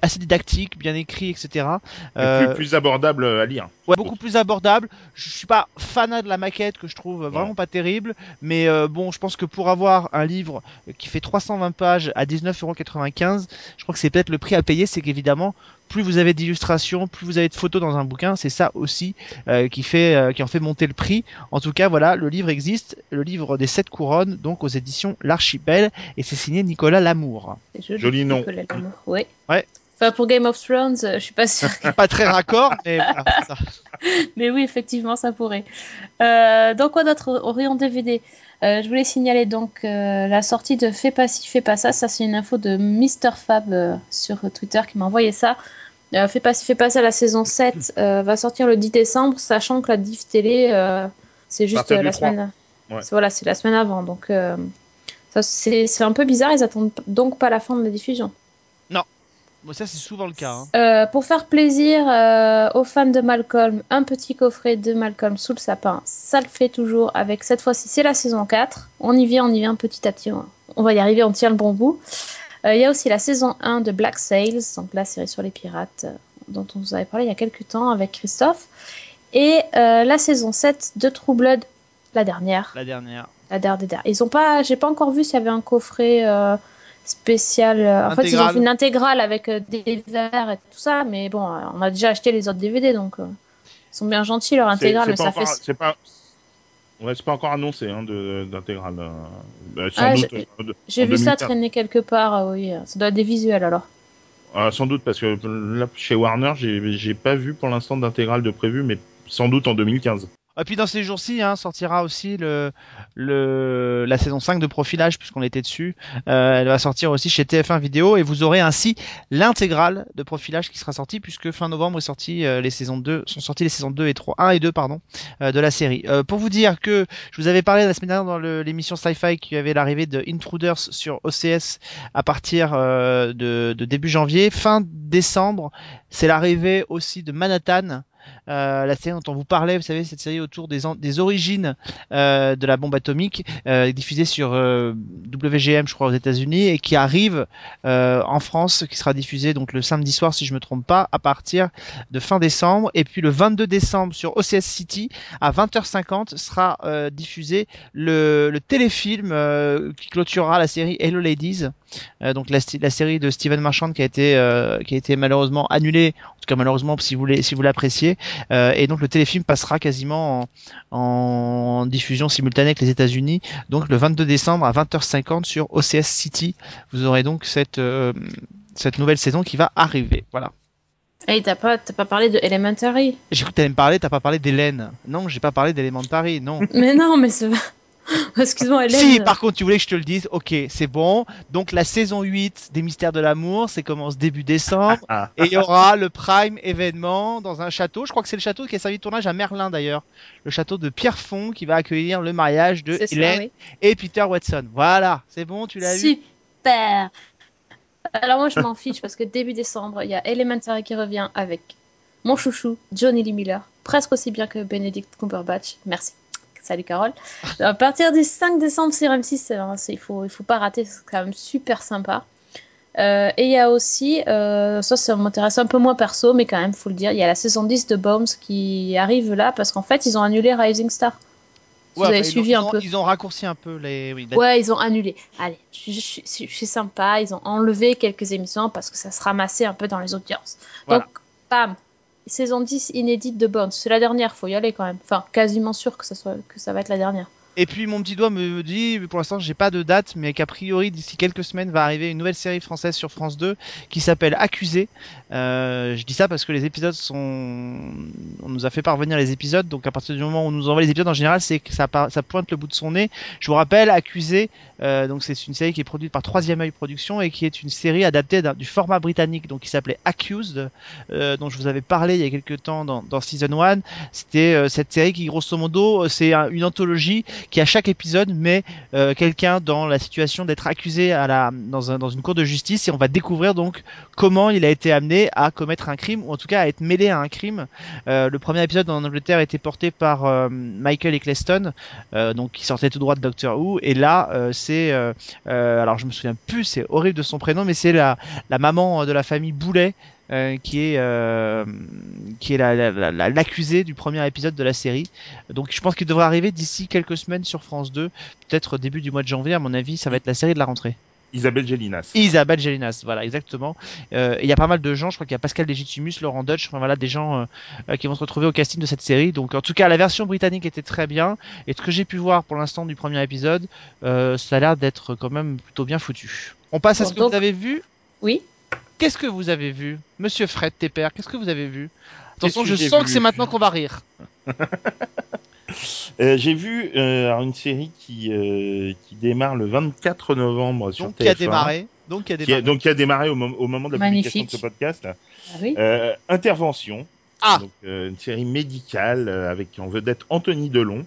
assez didactique, bien écrit, etc. Et Euh, plus, plus abordable à lire. Ouais, beaucoup plus abordable. Je suis pas fanat de la maquette que je trouve vraiment pas terrible, mais euh, bon, je pense que pour avoir un livre qui fait 320 pages à 19,95€, je crois que c'est peut-être le prix à payer, c'est qu'évidemment, plus vous avez d'illustrations, plus vous avez de photos dans un bouquin, c'est ça aussi euh, qui fait euh, qui en fait monter le prix. En tout cas, voilà, le livre existe, le livre des sept couronnes, donc aux éditions L'Archipel, et c'est signé Nicolas Lamour. Joli, Joli nom. Nicolas Lamour. Ouais. Ouais. Enfin, pour Game of Thrones, euh, je suis pas sûre. Pas très raccord, mais voilà, c'est ça. Mais oui, effectivement, ça pourrait. Euh, donc, quoi d'autre au rayon DVD Euh, Je voulais signaler donc euh, la sortie de Fais pas ci, fais pas ça. Ça, c'est une info de Mr. Fab euh, sur Twitter qui m'a envoyé ça. Fais pas ci, fais pas ça. La saison 7 euh, va sortir le 10 décembre, sachant que la diff télé, c'est juste la 3. semaine. Ouais. Voilà, c'est la semaine avant. Donc, c'est un peu bizarre. Ils attendent donc pas la fin de la diffusion. Bon, ça c'est souvent le cas. hein. Euh, pour faire plaisir euh, aux fans de Malcolm, un petit coffret de Malcolm sous le sapin, ça le fait toujours avec cette fois-ci c'est la saison 4. On y vient, on y vient petit à petit, on- on va y arriver, on tient le bon bout. Euh, Il y a aussi la saison 1 de Black Sails, donc la série sur les pirates dont on vous avait parlé il y a quelques temps avec Christophe. Et la saison 7 de True Blood, la dernière. La dernière. La dernière. Ils ont pas, j'ai pas encore vu s'il y avait un coffret euh, spécial. euh, En fait, ils ont fait une intégrale avec euh, des verres et tout ça, mais bon, euh, on a déjà acheté les autres DVD, donc ils sont bien gentils leur intégrale, c'est mais pas ça encore- fait. Pas. Ouais, c'est pas encore annoncé hein, d'intégrale. sans Ah, doute. j'ai- vu ça 2015. traîner quelque part, oui, ça doit être des visuels alors. Ah, sans doute parce que là, chez Warner, j'ai j'ai pas vu pour l'instant d'intégrale de prévu, mais sans doute en 2015. Et puis dans ces jours-ci, hein, sortira aussi le, le, la saison 5 de Profilage, puisqu'on était dessus. Euh, elle va sortir aussi chez TF1 Vidéo, et vous aurez ainsi l'intégrale de Profilage qui sera sortie, puisque fin novembre est sorti, euh, les saisons 2, sont sorties les saisons 2 et 3, 1 et 2, pardon, euh, de la série. Euh, pour vous dire que je vous avais parlé la semaine dernière dans l'émission Sci-Fi qu'il y avait l'arrivée de Intruders sur OCS à partir euh, de, de début janvier. Fin décembre, c'est l'arrivée aussi de Manhattan, la série dont on vous parlait, vous savez, cette série autour des, des origines euh, de la bombe atomique, euh, diffusée sur euh, WGM, je crois, aux États-Unis, et qui arrive euh, en France, qui sera diffusée donc le samedi soir, si je me trompe pas, à partir de fin décembre, et puis le 22 décembre sur OCS City à 20h50 sera euh, diffusé le, le téléfilm euh, qui clôturera la série Hello Ladies, euh, donc la, la série de Steven Marchand qui a été euh, qui a été malheureusement annulée, en tout cas malheureusement si vous voulez si vous l'appréciez, euh, et donc le téléfilm passera quasiment en, en diffusion simultanée avec les États-Unis. Donc le 22 décembre à 20h50 sur OCS City, vous aurez donc cette euh, cette nouvelle saison qui va arriver. Voilà. Et t'as pas, pas parlé de Elementary? J'ai cru que t'allais me parler, t'as pas parlé d'Hélène. Non, j'ai pas parlé d'Elementary, non. Mais non, mais c'est. Excuse-moi, Hélène. Si, par contre, tu voulais que je te le dise, ok, c'est bon. Donc la saison 8 des Mystères de l'amour, c'est commence début décembre. Ah, Et il y aura le prime événement dans un château. Je crois que c'est le château qui a servi de tournage à Merlin d'ailleurs. Le château de Pierrefonds qui va accueillir le mariage de ça, Hélène oui. et Peter Watson. Voilà, c'est bon, tu l'as vu. Super. Alors moi je m'en fiche parce que début décembre, il y a Elementary qui revient avec mon chouchou, Johnny Lee Miller, presque aussi bien que Benedict Cumberbatch. Merci. Salut Carole. À partir du 5 décembre sur M6, c'est- hein, c'est- il faut, il faut pas rater, c'est quand même super sympa. Euh, et il y a aussi, euh, ça ça m'intéresse un peu moins perso, mais quand même, faut le dire, il y a la saison 10 de Bombs qui arrive là parce qu'en fait, ils ont annulé Rising Star. Vous avez suivi ont- un ils ont- peu. Ils ont raccourci un peu les. oui, Ouais, ils ont annulé. Allez, je, je- je- je suis sympa. Ils ont enlevé quelques émissions parce que ça se ramassait un peu dans les audiences. Voilà. Donc, bam. Saison 10 inédite de Bones. C'est la dernière, faut y aller quand même. Enfin, quasiment sûr que ça, soit, que ça va être la dernière. Et puis mon petit doigt me dit, pour l'instant j'ai pas de date, mais qu'a priori d'ici quelques semaines va arriver une nouvelle série française sur France 2 qui s'appelle Accusé. Euh, je dis ça parce que les épisodes sont, on nous a fait parvenir les épisodes, donc à partir du moment où on nous envoie les épisodes en général, c'est que ça, pointe le bout de son nez. Je vous rappelle, Accusé, euh, donc c'est une série qui est produite par Troisième œil Productions et qui est une série adaptée du format britannique, donc qui s'appelait Accused, euh, dont je vous avais parlé il y a quelques temps dans, Season 1. C'était cette série qui grosso modo, c'est un- une anthologie qui à chaque épisode met euh, quelqu'un dans la situation d'être accusé dans, un, dans une cour de justice et on va découvrir donc comment il a été amené à commettre un crime ou en tout cas à être mêlé à un crime. Euh, le premier épisode en Angleterre était porté par euh, Michael Eccleston, euh, donc qui sortait tout droit de Doctor Who et là c'est alors je me souviens plus, c'est horrible de son prénom, mais c'est la maman de la famille Boulet euh, qui est euh, qui est la- la- la- la- l'accusée du premier épisode de la série. Donc je pense qu'il devrait arriver d'ici quelques semaines sur France 2, peut-être au début du mois de janvier à mon avis, ça va être la série de la rentrée. Isabelle Gélinas. Isabelle Gélinas, voilà exactement. Euh, et Il y a pas mal de gens, je crois qu'il y a Pascal Legitimus, Laurent Dutch, enfin voilà des gens euh, qui vont se retrouver au casting de cette série. Donc en tout cas la version britannique était très bien et ce que j'ai pu voir pour l'instant du premier épisode, euh, ça a l'air d'être quand même plutôt bien foutu. On passe à ce que vous avez vu? Oui. Qu'est-ce que vous avez vu? Monsieur Fred Tepper, qu'est-ce que vous avez vu? Attention, je sens que c'est maintenant qu'on va rire. Euh, J'ai vu euh, une série qui, euh, qui démarre le 24 novembre sur Donc TF1. qui a démarré. Donc qui a Qui a, démarré. donc qui a démarré au, mom- au moment de la publication de ce podcast. Ah oui. Euh, Intervention. Ah. Donc, euh, une série médicale euh, avec en vedette Anthony Delon.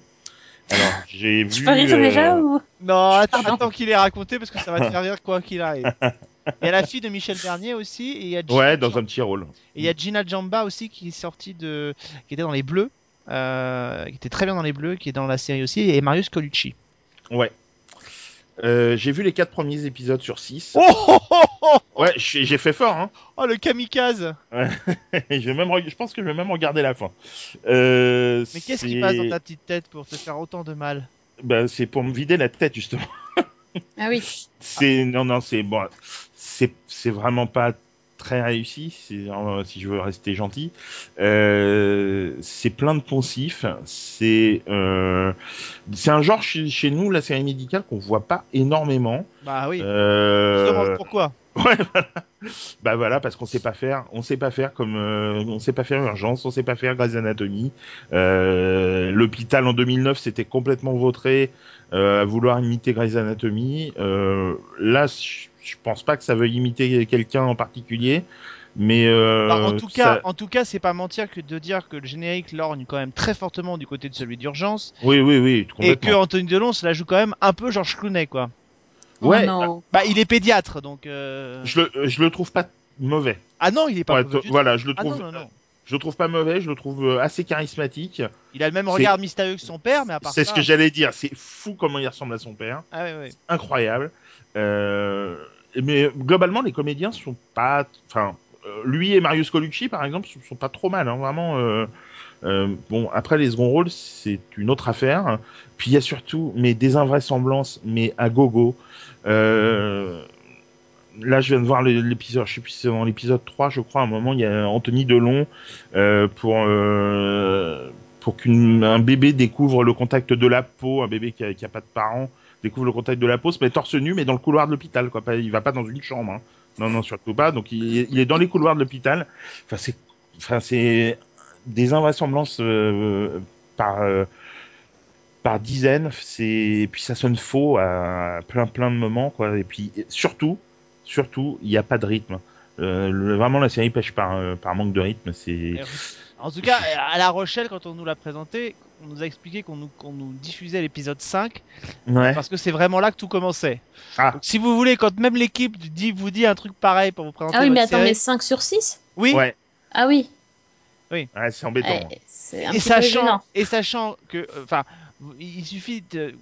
Alors j'ai vu. Rire euh, déjà ou? Non, attends, Pardon. attends qu'il ait raconté parce que ça va te faire rire quoi qu'il arrive. Il y a la fille de Michel Bernier aussi et il y a Gina, Ouais, dans Jam- un petit rôle. et il y a Gina Jamba aussi qui est sortie de qui était dans les bleus euh, qui était très bien dans les bleus qui est dans la série aussi et Marius Colucci. Ouais. Euh, j'ai vu les quatre premiers épisodes sur 6. Oh, oh, oh, oh, Ouais, j'ai j'ai fait fort, hein. oh, le kamikaze. je, vais même re- je pense que je vais même regarder la fin. Euh, Mais qu'est-ce qui passe dans ta petite tête pour te faire autant de mal? Bah, C'est pour me vider la tête, justement. Ah oui. C'est non non c'est bon c'est vraiment pas très réussi euh, si je veux rester gentil euh, c'est plein de poncifs c'est euh, c'est un genre chez, chez nous la série médicale qu'on voit pas énormément Bah oui. euh, Je pourquoi. ouais, voilà. bah voilà parce qu'on sait pas faire on sait pas faire comme euh, on sait pas faire urgence on sait pas faire Grey's Anatomy euh, l'hôpital en 2009 c'était complètement vautré euh, à vouloir imiter Grey's Anatomy là je pense pas que ça veuille imiter quelqu'un en particulier mais euh, Bah, en tout ça- cas, en tout cas, c'est pas mentir que de dire que le générique lorgne quand même très fortement du côté de celui d'urgence oui oui oui et que Anthony Delon se la joue quand même un peu Georges Clooney quoi. Ouais. Oh non. Bah il est pédiatre donc. euh, je le je le trouve pas mauvais Ah non, il est pas. Ouais, mauvais voilà je le Ah trouve non, non, non. Je le trouve pas mauvais je le trouve euh, assez charismatique Il a le même regard mystérieux que son père, mais à part c'est ce que j'allais dire c'est fou comment il ressemble à son père Ah incroyable. Euh, mais globalement, les comédiens sont pas. Enfin, euh, lui et Marius Colucci, par exemple, sont, sont pas trop mal. hein, vraiment. euh, euh, bon, après les seconds rôles, c'est une autre affaire. Puis il y a surtout mais des invraisemblances, mais à gogo. Euh, là, je viens de voir l'épisode. Je sais plus dans l'épisode 3, je crois. À un moment, il y a Anthony Delon euh, pour. euh, pour qu'un bébé découvre le contact de la peau, un bébé qui a, pas de parents, découvre le contact de la peau, se met torse nu, mais dans le couloir de l'hôpital, quoi. Pas, il va pas dans une chambre, hein. Non, non, surtout pas. Donc, il, est- dans les couloirs de l'hôpital. Enfin, c'est, des invraisemblances euh, par par dizaines. Et puis ça sonne faux à plein, plein de moments, quoi. Et puis surtout, surtout, il n'y a pas de rythme. Euh, le- vraiment, la série pêche par euh, par manque de rythme. C'est Et- En tout cas, à La Rochelle, quand on nous l'a présenté, on nous a expliqué qu'on nous, qu'on nous diffusait l'épisode 5 ouais. parce que c'est vraiment là que tout commençait. Ah. Donc, si vous voulez, quand même l'équipe dit, vous dit un truc pareil pour vous présenter Ah oui, mais attends, mais série- 5 sur 6 oui, Ouais. Ah oui. Ouais, c'est embêtant. Eh, C'est un et sachant, et sachant que, euh, enfin, il suffit de,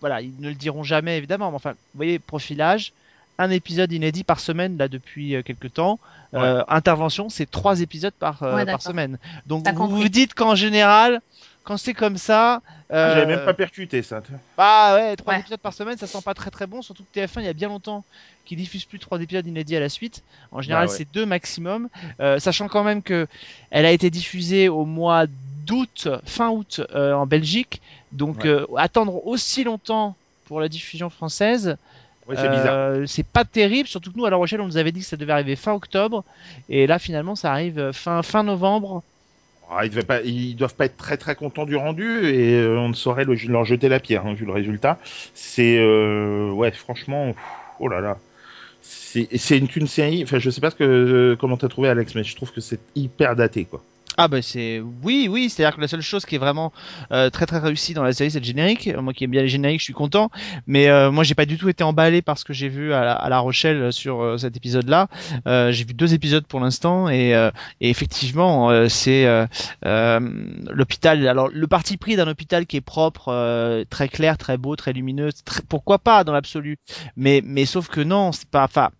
voilà, ils ne le diront jamais évidemment, mais enfin, vous voyez, profilage, un épisode inédit par semaine là depuis euh, quelques temps. Euh, intervention, c'est trois épisodes par, euh, Ouais, par d'accord. semaine. Donc vous compris. vous dites qu'en général, quand c'est comme ça, euh, J'avais même pas percuté ça. bah ouais, trois Ouais. épisodes par semaine, ça sent pas très très bon. Surtout que TF1, il y a bien longtemps, qui diffuse plus trois épisodes inédits à la suite. En général, Bah ouais. c'est deux maximum. Euh, sachant quand même que elle a été diffusée au mois d'août, fin août, euh, en Belgique. Donc Ouais. euh, attendre aussi longtemps pour la diffusion française, Ouais, c'est bizarre. euh, c'est pas terrible. Surtout que nous, à La Rochelle, on nous avait dit que ça devait arriver fin octobre, et là finalement, ça arrive euh, fin fin novembre. Ah, ils, pas, ils doivent pas être très très contents du rendu et euh, on ne saurait le- leur jeter la pierre hein, vu le résultat. C'est euh, ouais franchement pff, oh là là c'est une, une série. Enfin je sais pas ce que comment t'as trouvé Alex mais je trouve que c'est hyper daté quoi. Ah bah c'est oui oui c'est à dire que la seule chose qui est vraiment euh, très très réussie dans la série c'est le générique. Moi qui aime bien les génériques je suis content. Mais euh, moi j'ai pas du tout été emballé par ce que j'ai vu à la, Rochelle sur euh, cet épisode là j'ai vu deux épisodes pour l'instant et, euh, et effectivement euh, c'est euh, euh, l'hôpital alors le parti pris d'un hôpital qui est propre euh, très clair très beau très lumineux pourquoi pas dans l'absolu? Mais mais sauf que non c'est pas enfin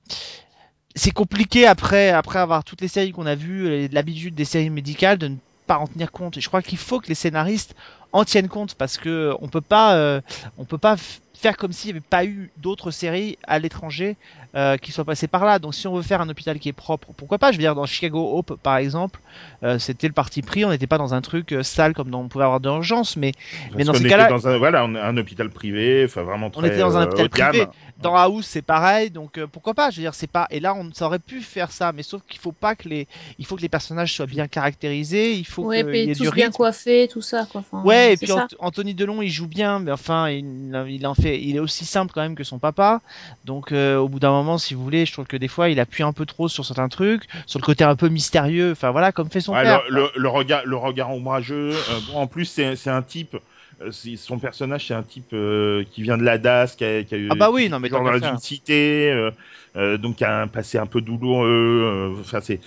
c'est compliqué après après avoir toutes les séries qu'on a vues l'habitude des séries médicales de ne pas en tenir compte. Et je crois qu'il faut que les scénaristes en tiennent compte parce que on peut pas euh, on peut pas faire comme s'il n'y avait pas eu d'autres séries à l'étranger euh, qui soient passées par là donc si on veut faire un hôpital qui est propre pourquoi pas? Je veux dire dans Chicago Hope par exemple euh, c'était le parti pris on n'était pas dans un truc euh, sale comme dans, on pouvait avoir d'urgence mais Mais dans ces était cas-là- dans un, voilà, on a un hôpital privé, enfin vraiment très On était dans un euh, hôpital gamme. privé. Dans House, c'est pareil, donc euh, pourquoi pas? Je veux dire, c'est pas. Et là, on ça aurait pu faire ça, mais sauf qu'il faut pas que les, il faut que les personnages soient bien caractérisés, il faut Ouais, qu'il y puis ait tous du bien coiffés, tout ça, quoi. Enfin, Ouais, et puis ça. Anthony Delon, il joue bien, mais enfin, il, il en fait, il est aussi simple quand même que son papa. Donc, euh, au bout d'un moment, si vous voulez, je trouve que des fois, il appuie un peu trop sur certains trucs, sur le côté un peu mystérieux. Enfin voilà, comme fait son Ouais, père. le, le- le regard, le regard ombrageux. euh, bon, en plus, c'est un type. euh, son personnage, c'est un type euh, qui vient de la DAS, qui a, qui a eu Ah bah oui, non mais dans une cité, donc qui a un passé un peu douloureux. Enfin, c'est.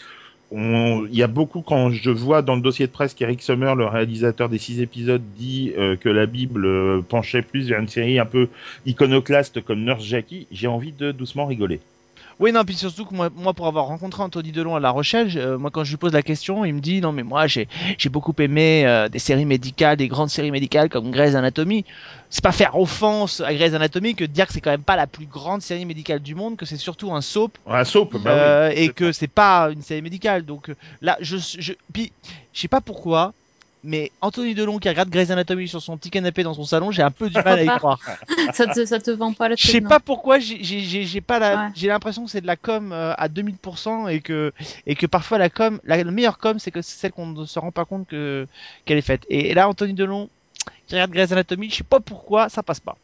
Il y a beaucoup quand je vois dans le dossier de presse qu'Eric Sommer, le réalisateur des six épisodes, dit euh, que la Bible euh, penchait plus vers une série un peu iconoclaste comme Nurse Jackie. J'ai envie de doucement rigoler. Oui, non, puis surtout que moi, moi pour avoir rencontré Anthony Delon à La Rochelle, je- euh, moi quand je lui pose la question, il me dit non mais moi j'ai beaucoup aimé euh, des séries médicales, des grandes séries médicales comme Grey's Anatomy. C'est pas faire offense à Grey's Anatomy que de dire que c'est quand même pas la plus grande série médicale du monde, que c'est surtout un soap Un soap, bah euh, oui. et que c'est pas une série médicale. Donc euh, là, je, je puis je sais pas pourquoi, mais Anthony Delon qui regarde Grey's Anatomy sur son petit canapé dans son salon, j'ai un peu du mal à y croire. ça, te, ça te vend pas le Je sais pas pourquoi j'ai- pas la Ouais. j'ai l'impression que c'est de la com euh, à 2000% et que et que parfois la com la, la meilleure com c'est que c'est celle qu'on ne se rend pas compte que qu'elle est faite. Et, et là Anthony Delon qui regarde Grey's Anatomy, je sais pas pourquoi ça passe pas.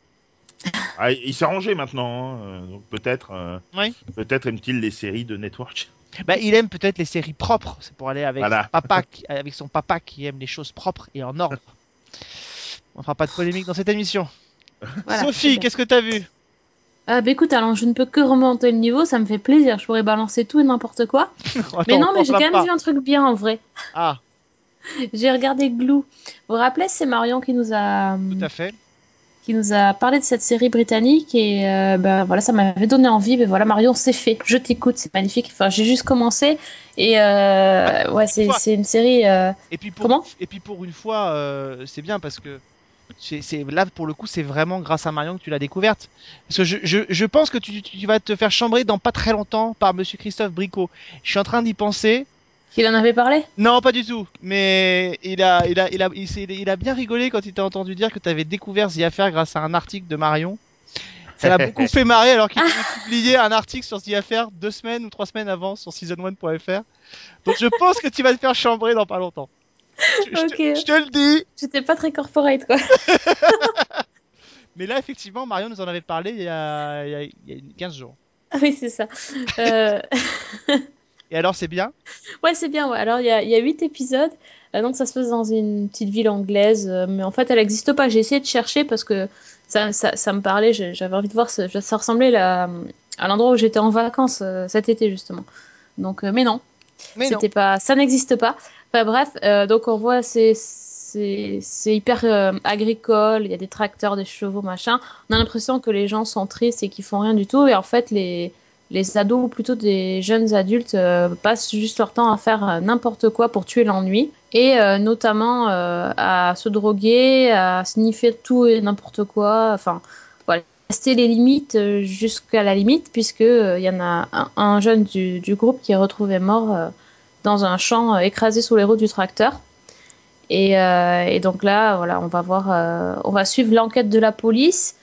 Ah, il s'est rangé maintenant, hein, euh, donc peut-être, euh, Oui. peut-être aime-t-il les séries de Network. Bah, il aime peut-être les séries propres, c'est pour aller avec Voilà. son papa qui- avec son papa qui aime les choses propres et en ordre. On fera pas de polémique dans cette émission. Voilà, Sophie, qu'est-ce que t'as vu? Ah bah écoute, alors je ne peux que remonter le niveau, ça me fait plaisir. Je pourrais balancer tout et n'importe quoi. Attends, mais non, on mais j'ai quand même pas. vu un truc bien en vrai. Ah, J'ai regardé Glue. Vous vous rappelez, c'est Marion qui nous a tout à fait. Qui nous a parlé de cette série britannique et euh, ben voilà, ça m'avait donné envie. Mais voilà, Marion, c'est fait. Je t'écoute, c'est magnifique. Enfin, j'ai juste commencé et euh, ouais, c'est c'est une série. euh, Et puis pour, Comment? et puis pour une fois, c'est bien parce que c'est c'est- là pour le coup, c'est vraiment grâce à Marion que tu l'as découverte. Parce que je, je, je pense que tu, tu vas te faire chambrer dans pas très longtemps par Monsieur Christophe Bricot. Je suis en train d'y penser. Qu'il en avait parlé? Non, pas du tout. Mais il a, il a, il a, il, a bien rigolé quand il t'a entendu dire que tu avais découvert The Affair grâce à un article de Marion. Ça l'a beaucoup fait marrer alors qu'il avait publié un article sur The Affair deux semaines ou trois semaines avant sur season1.fr. Donc je pense que tu vas te faire chambrer dans pas longtemps. Je, je te- Ok. je te le dis. J'étais pas très corporate, quoi. Mais là, effectivement, Marion nous en avait parlé il y a, il y a, il y a 15 jours. Ah oui, c'est ça. Euh, Et alors, c'est bien? Ouais, c'est bien. Ouais. Alors, il y a, y a 8 épisodes. Euh, donc, ça se passe dans une petite ville anglaise. euh, mais en fait, elle n'existe pas. J'ai essayé de chercher parce que ça, ça, ça me parlait. J'avais envie de voir. Ça, ressemblait là, à l'endroit où j'étais en vacances euh, cet été, justement. Donc, mais non. Mais non. C'était pas, ça n'existe pas. Enfin bref, donc on voit c'est c'est c'est hyper euh, agricole. Il y a des tracteurs, des chevaux, machin. On a l'impression que les gens sont tristes et qu'ils font rien du tout. Et en fait, les les ados ou plutôt des jeunes adultes euh, passent juste leur temps à faire euh, n'importe quoi pour tuer l'ennui et euh, notamment euh, à se droguer, à sniffer tout et n'importe quoi. Enfin voilà, tester les limites euh, jusqu'à la limite puisque il y en a un, un jeune du, groupe qui est retrouvé mort dans un champ écrasé sous les roues du tracteur. Et, et donc là, voilà, on va voir, on va suivre l'enquête de la police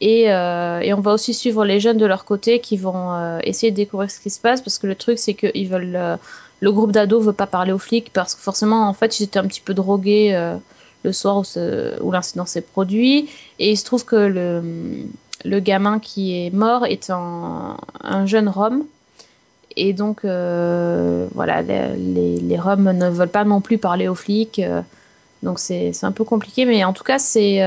et, euh, et on va aussi suivre les jeunes de leur côté qui vont euh, essayer de découvrir ce qui se passe parce que le truc c'est que ils veulent, euh, le groupe d'ados veut pas parler aux flics parce que forcément en fait ils étaient un petit peu drogués le soir où, l'incident s'est produit et il se trouve que le, le gamin qui est mort est un, un jeune Rome et donc, voilà, les, les, les Roms ne veulent pas non plus parler aux flics. donc, c'est un peu compliqué. Mais en tout cas, c'est.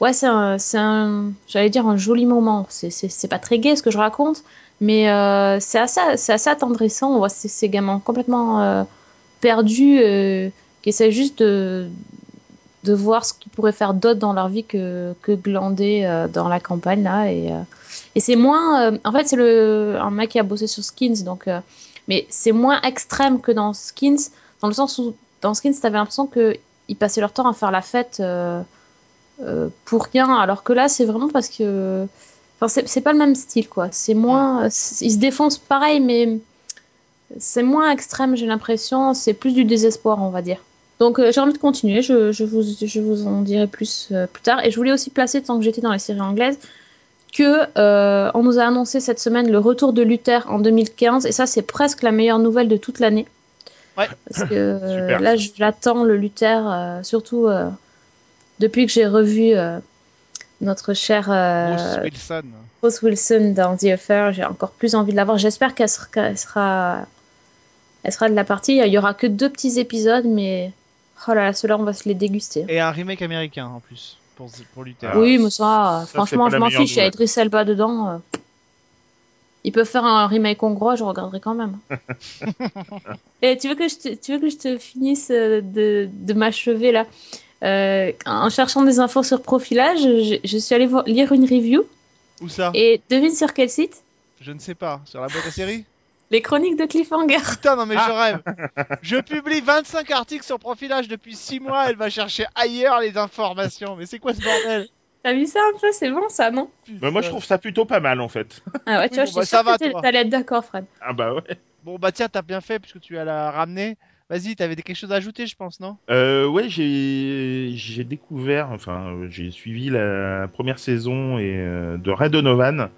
Ouais, c'est un. J'allais dire un joli moment. C'est- pas très gai ce que je raconte. Mais euh, c'est assez, assez attendrissant. On voit ces, gamins complètement euh, perdus euh, qui essaient juste de, de voir ce qu'ils pourraient faire d'autre dans leur vie que, glander dans la campagne là. Et, et c'est moins. en fait, c'est un mec qui a bossé sur Skins, donc. mais c'est moins extrême que dans Skins, dans le sens où dans Skins, t'avais l'impression que ils passaient leur temps à faire la fête pour rien, alors que là, c'est vraiment parce que. Enfin, c'est pas le même style, quoi. C'est moins. Ils se défoncent pareil, mais c'est moins extrême, j'ai l'impression. C'est plus du désespoir, on va dire. Donc, euh, j'ai envie de continuer. Je, je, vous, je vous en dirai plus euh, plus tard. Et je voulais aussi placer, tant que j'étais dans les séries anglaises, que euh, on nous a annoncé cette semaine le retour de Luther en 2015. Et ça, c'est presque la meilleure nouvelle de toute l'année. Ouais. Parce que euh, Super. là, j'attends le Luther, euh, surtout euh, depuis que j'ai revu euh, notre cher euh, Bruce Wilson. Rose Wilson dans The Affair. J'ai encore plus envie de la voir. J'espère qu'elle sera, elle sera de la partie. Il y aura que deux petits épisodes, mais oh là là, ceux-là, on va se les déguster. Et un remake américain en plus pour, pour Luther. Ah, oui, mais ça, franchement, je m'en fiche. Il y a. Idris Elba dedans. euh, Ils peuvent faire un remake hongrois, je regarderai quand même. Et tu veux que je te, tu veux que je te finisse de, de m'achever là? Euh, En cherchant des infos sur Profilage, je, je suis allée voir- lire une review. Où ça? Et devine sur quel site? Je ne sais pas. Sur la boîte à série Les chroniques de Cliffhanger. Putain, non mais je rêve. Je publie 25 articles sur Profilage depuis 6 mois. Elle va chercher ailleurs les informations. Mais c'est quoi ce bordel? T'as vu ça un peu? C'est bon ça, non? Bah, moi, je trouve ça plutôt pas mal en fait. Ah ouais, Oui, tu vois, bon, je bah, suis ça sûre va, t'allais être d'accord, Fred. Ah bah ouais. Bon bah tiens, t'as bien fait puisque tu as la ramener. Vas-y, t'avais quelque chose à ajouter, je pense, non? Euh, ouais, j'ai découvert, enfin, j'ai suivi la première saison euh, de Red Donovan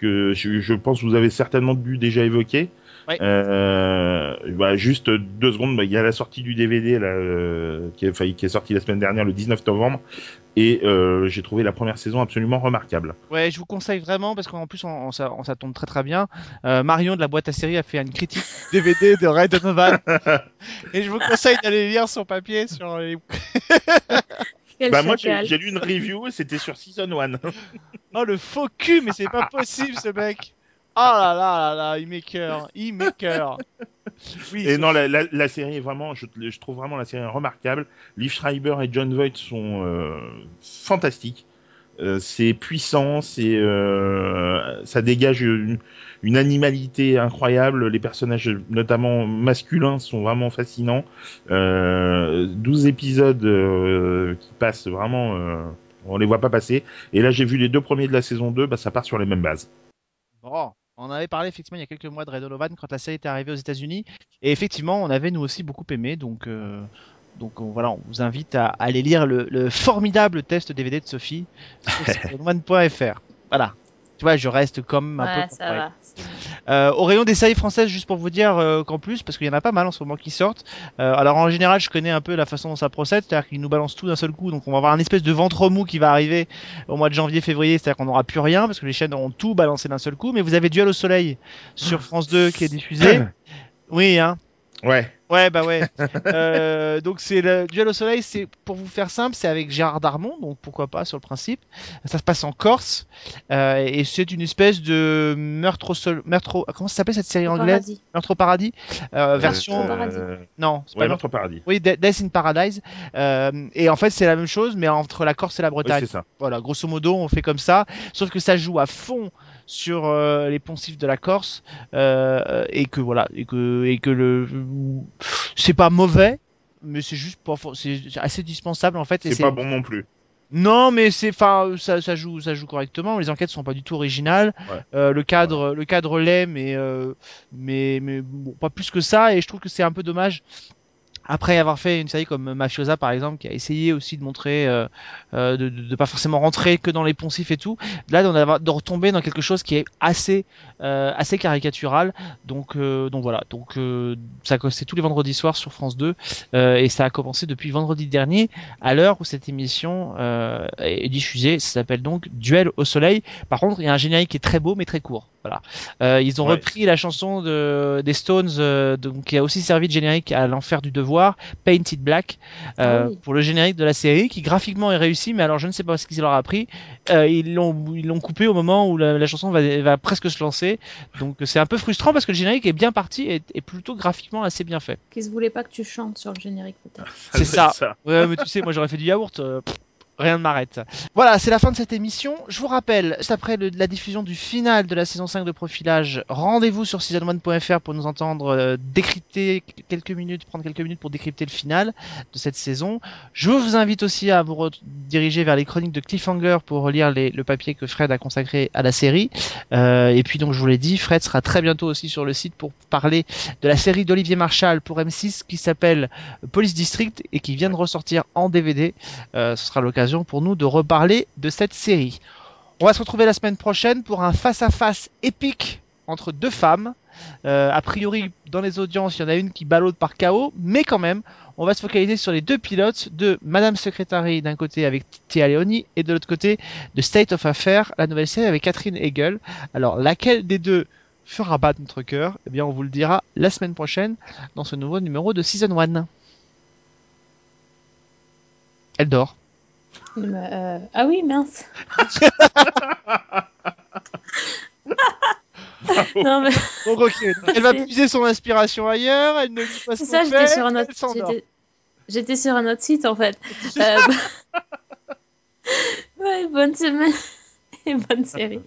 que je, je pense que vous avez certainement dû déjà évoquer. Ouais. Euh, bah, juste deux secondes, bah, il y a la sortie du DVD là, euh, qui, est, qui est sorti la semaine dernière, le 19 novembre, et euh, j'ai trouvé la première saison absolument remarquable. Ouais, je vous conseille vraiment parce qu'en plus, on, on, ça, on- ça tombe très très bien. Euh, Marion de la boîte à série a fait une critique DVD de Red Donovan et je vous conseille d'aller lire son papier sur les. Bah, moi, j'ai lu une review et c'était sur Season 1. Oh le faux cul, mais c'est pas possible ce mec. Oh là là là là, il met cœur, il met cœur. Oui, Et non, la, la, la série est vraiment, je, je trouve vraiment la série remarquable. Liv Schreiber et John Voight sont euh, fantastiques. Euh, c'est puissant, c'est, euh, ça dégage une, une animalité incroyable. Les personnages, notamment masculins, sont vraiment fascinants. Euh, 12 épisodes euh, qui passent vraiment, euh, on les voit pas passer. Et là, j'ai vu les deux premiers de la saison 2, bah, ça part sur les mêmes bases. Bon, on avait parlé effectivement il y a quelques mois de Red quand la série était arrivée aux États-Unis. Et effectivement, on avait nous aussi beaucoup aimé. Donc, euh, donc on- voilà, on vous invite à, aller lire le, le formidable test DVD de Sophie sur siteone.fr. Voilà. Tu vois, je reste comme un Ouais, peu. ça va. Euh, au rayon des séries françaises, juste pour vous dire euh, qu'en plus, parce qu'il y en a pas mal en ce moment qui sortent. euh, alors en général, je connais un peu la façon dont ça procède, c'est-à-dire qu'ils nous balancent tout d'un seul coup, donc on va avoir un espèce de ventre mou qui va arriver au mois de janvier-février, c'est-à-dire qu'on n'aura plus rien parce que les chaînes auront tout balancé d'un seul coup. Mais vous avez Duel au soleil sur France 2 qui est diffusé. Oui, hein. Ouais. Ouais, bah ouais. Euh, donc c'est le Duel au soleil, c'est pour vous faire simple, c'est avec Gérard Darmon, donc pourquoi pas sur le principe. Ça se passe en Corse euh, et c'est une espèce de meurtre au sol, meurtre au- comment ça s'appelle cette série anglaise Paradis. Meurtre au paradis, euh, version au paradis. non, c'est pas ouais, Meurtre- Meurtre au paradis. Oui, De- Death in Paradise. Euh, et en fait, c'est la même chose, mais entre la Corse et la Bretagne. c'est ça. Voilà, grosso modo, on fait comme ça. Sauf que ça joue à fond sur euh, les poncifs de la Corse euh, et que voilà, et que et que le c'est pas mauvais, mais c'est juste pas c'est assez dispensable en fait. et C'est pas bon non plus. non, mais c'est, enfin, ça, ça joue, ça joue correctement. Les enquêtes sont pas du tout originales. Ouais. Euh, le cadre, le cadre l'est, mais, euh, mais, mais bon, pas plus que ça. Et je trouve que c'est un peu dommage. Après avoir fait une série comme Mafiosa par exemple, qui a essayé aussi de montrer, euh, euh, de, pas forcément rentrer que dans les poncifs et tout, là d'en de retomber dans quelque chose qui est assez, euh, assez caricatural. Donc, donc voilà. Donc ça c'est tous les vendredis soirs sur France 2 euh, et ça a commencé depuis vendredi dernier à l'heure où cette émission est diffusée. Ça s'appelle donc Duel au soleil. Par contre, il y a un générique qui est très beau mais très court. Voilà. Euh, ils ont Ouais. repris la chanson de, des Stones, euh, donc, qui a aussi servi de générique à l'enfer du devoir, Painted Black, euh, Ah oui. pour le générique de la série, qui graphiquement est réussi, mais alors je ne sais pas ce qu'ils leur a pris. Euh, ils l'ont ils l'ont coupé au moment où la, la chanson va, va presque se lancer, donc c'est un peu frustrant parce que le générique est bien parti et est plutôt graphiquement assez bien fait. Qu'ils voulaient pas que tu chantes sur le générique, peut-être. C'est ça. Ouais, mais tu sais, moi j'aurais fait du yaourt. euh, pff, Rien ne m'arrête. Voilà, c'est la fin de cette émission. Je vous rappelle, juste après la diffusion du final de la saison 5 de Profilage, rendez-vous sur season1.fr pour nous entendre euh, décrypter quelques minutes, prendre quelques minutes pour décrypter le final de cette saison. Je vous invite aussi à vous rediriger vers les chroniques de Cliffhanger pour relire le papier que Fred a consacré à la série. Euh, et puis donc, je vous l'ai dit, Fred sera très bientôt aussi sur le site pour parler de la série d'Olivier Marshall pour M6 qui s'appelle Police District et qui vient de ressortir en DVD. Euh, ce sera l'occasion pour nous de reparler de cette série. On va se retrouver la semaine prochaine pour un face-à-face épique entre deux femmes. Euh, a priori, dans les audiences, il y en a une qui ballotte par chaos, mais quand même, on va se focaliser sur les deux pilotes de Madame Secretary d'un côté avec Tia Leoni et de l'autre côté de State of Affairs, la nouvelle série avec Catherine Hegel. Alors, laquelle des deux fera battre notre cœur? Eh bien, on vous le dira la semaine prochaine dans ce nouveau numéro de Season 1. Elle dort. Euh, Ah oui, mince. non, mais Donc, ok. Donc, elle va puiser son inspiration ailleurs, elle ne dit pas ce c'est ça, j'étais sur un autre j'étais- J'étais sur un autre site en fait. Euh, ouais, bonne semaine et bonne série.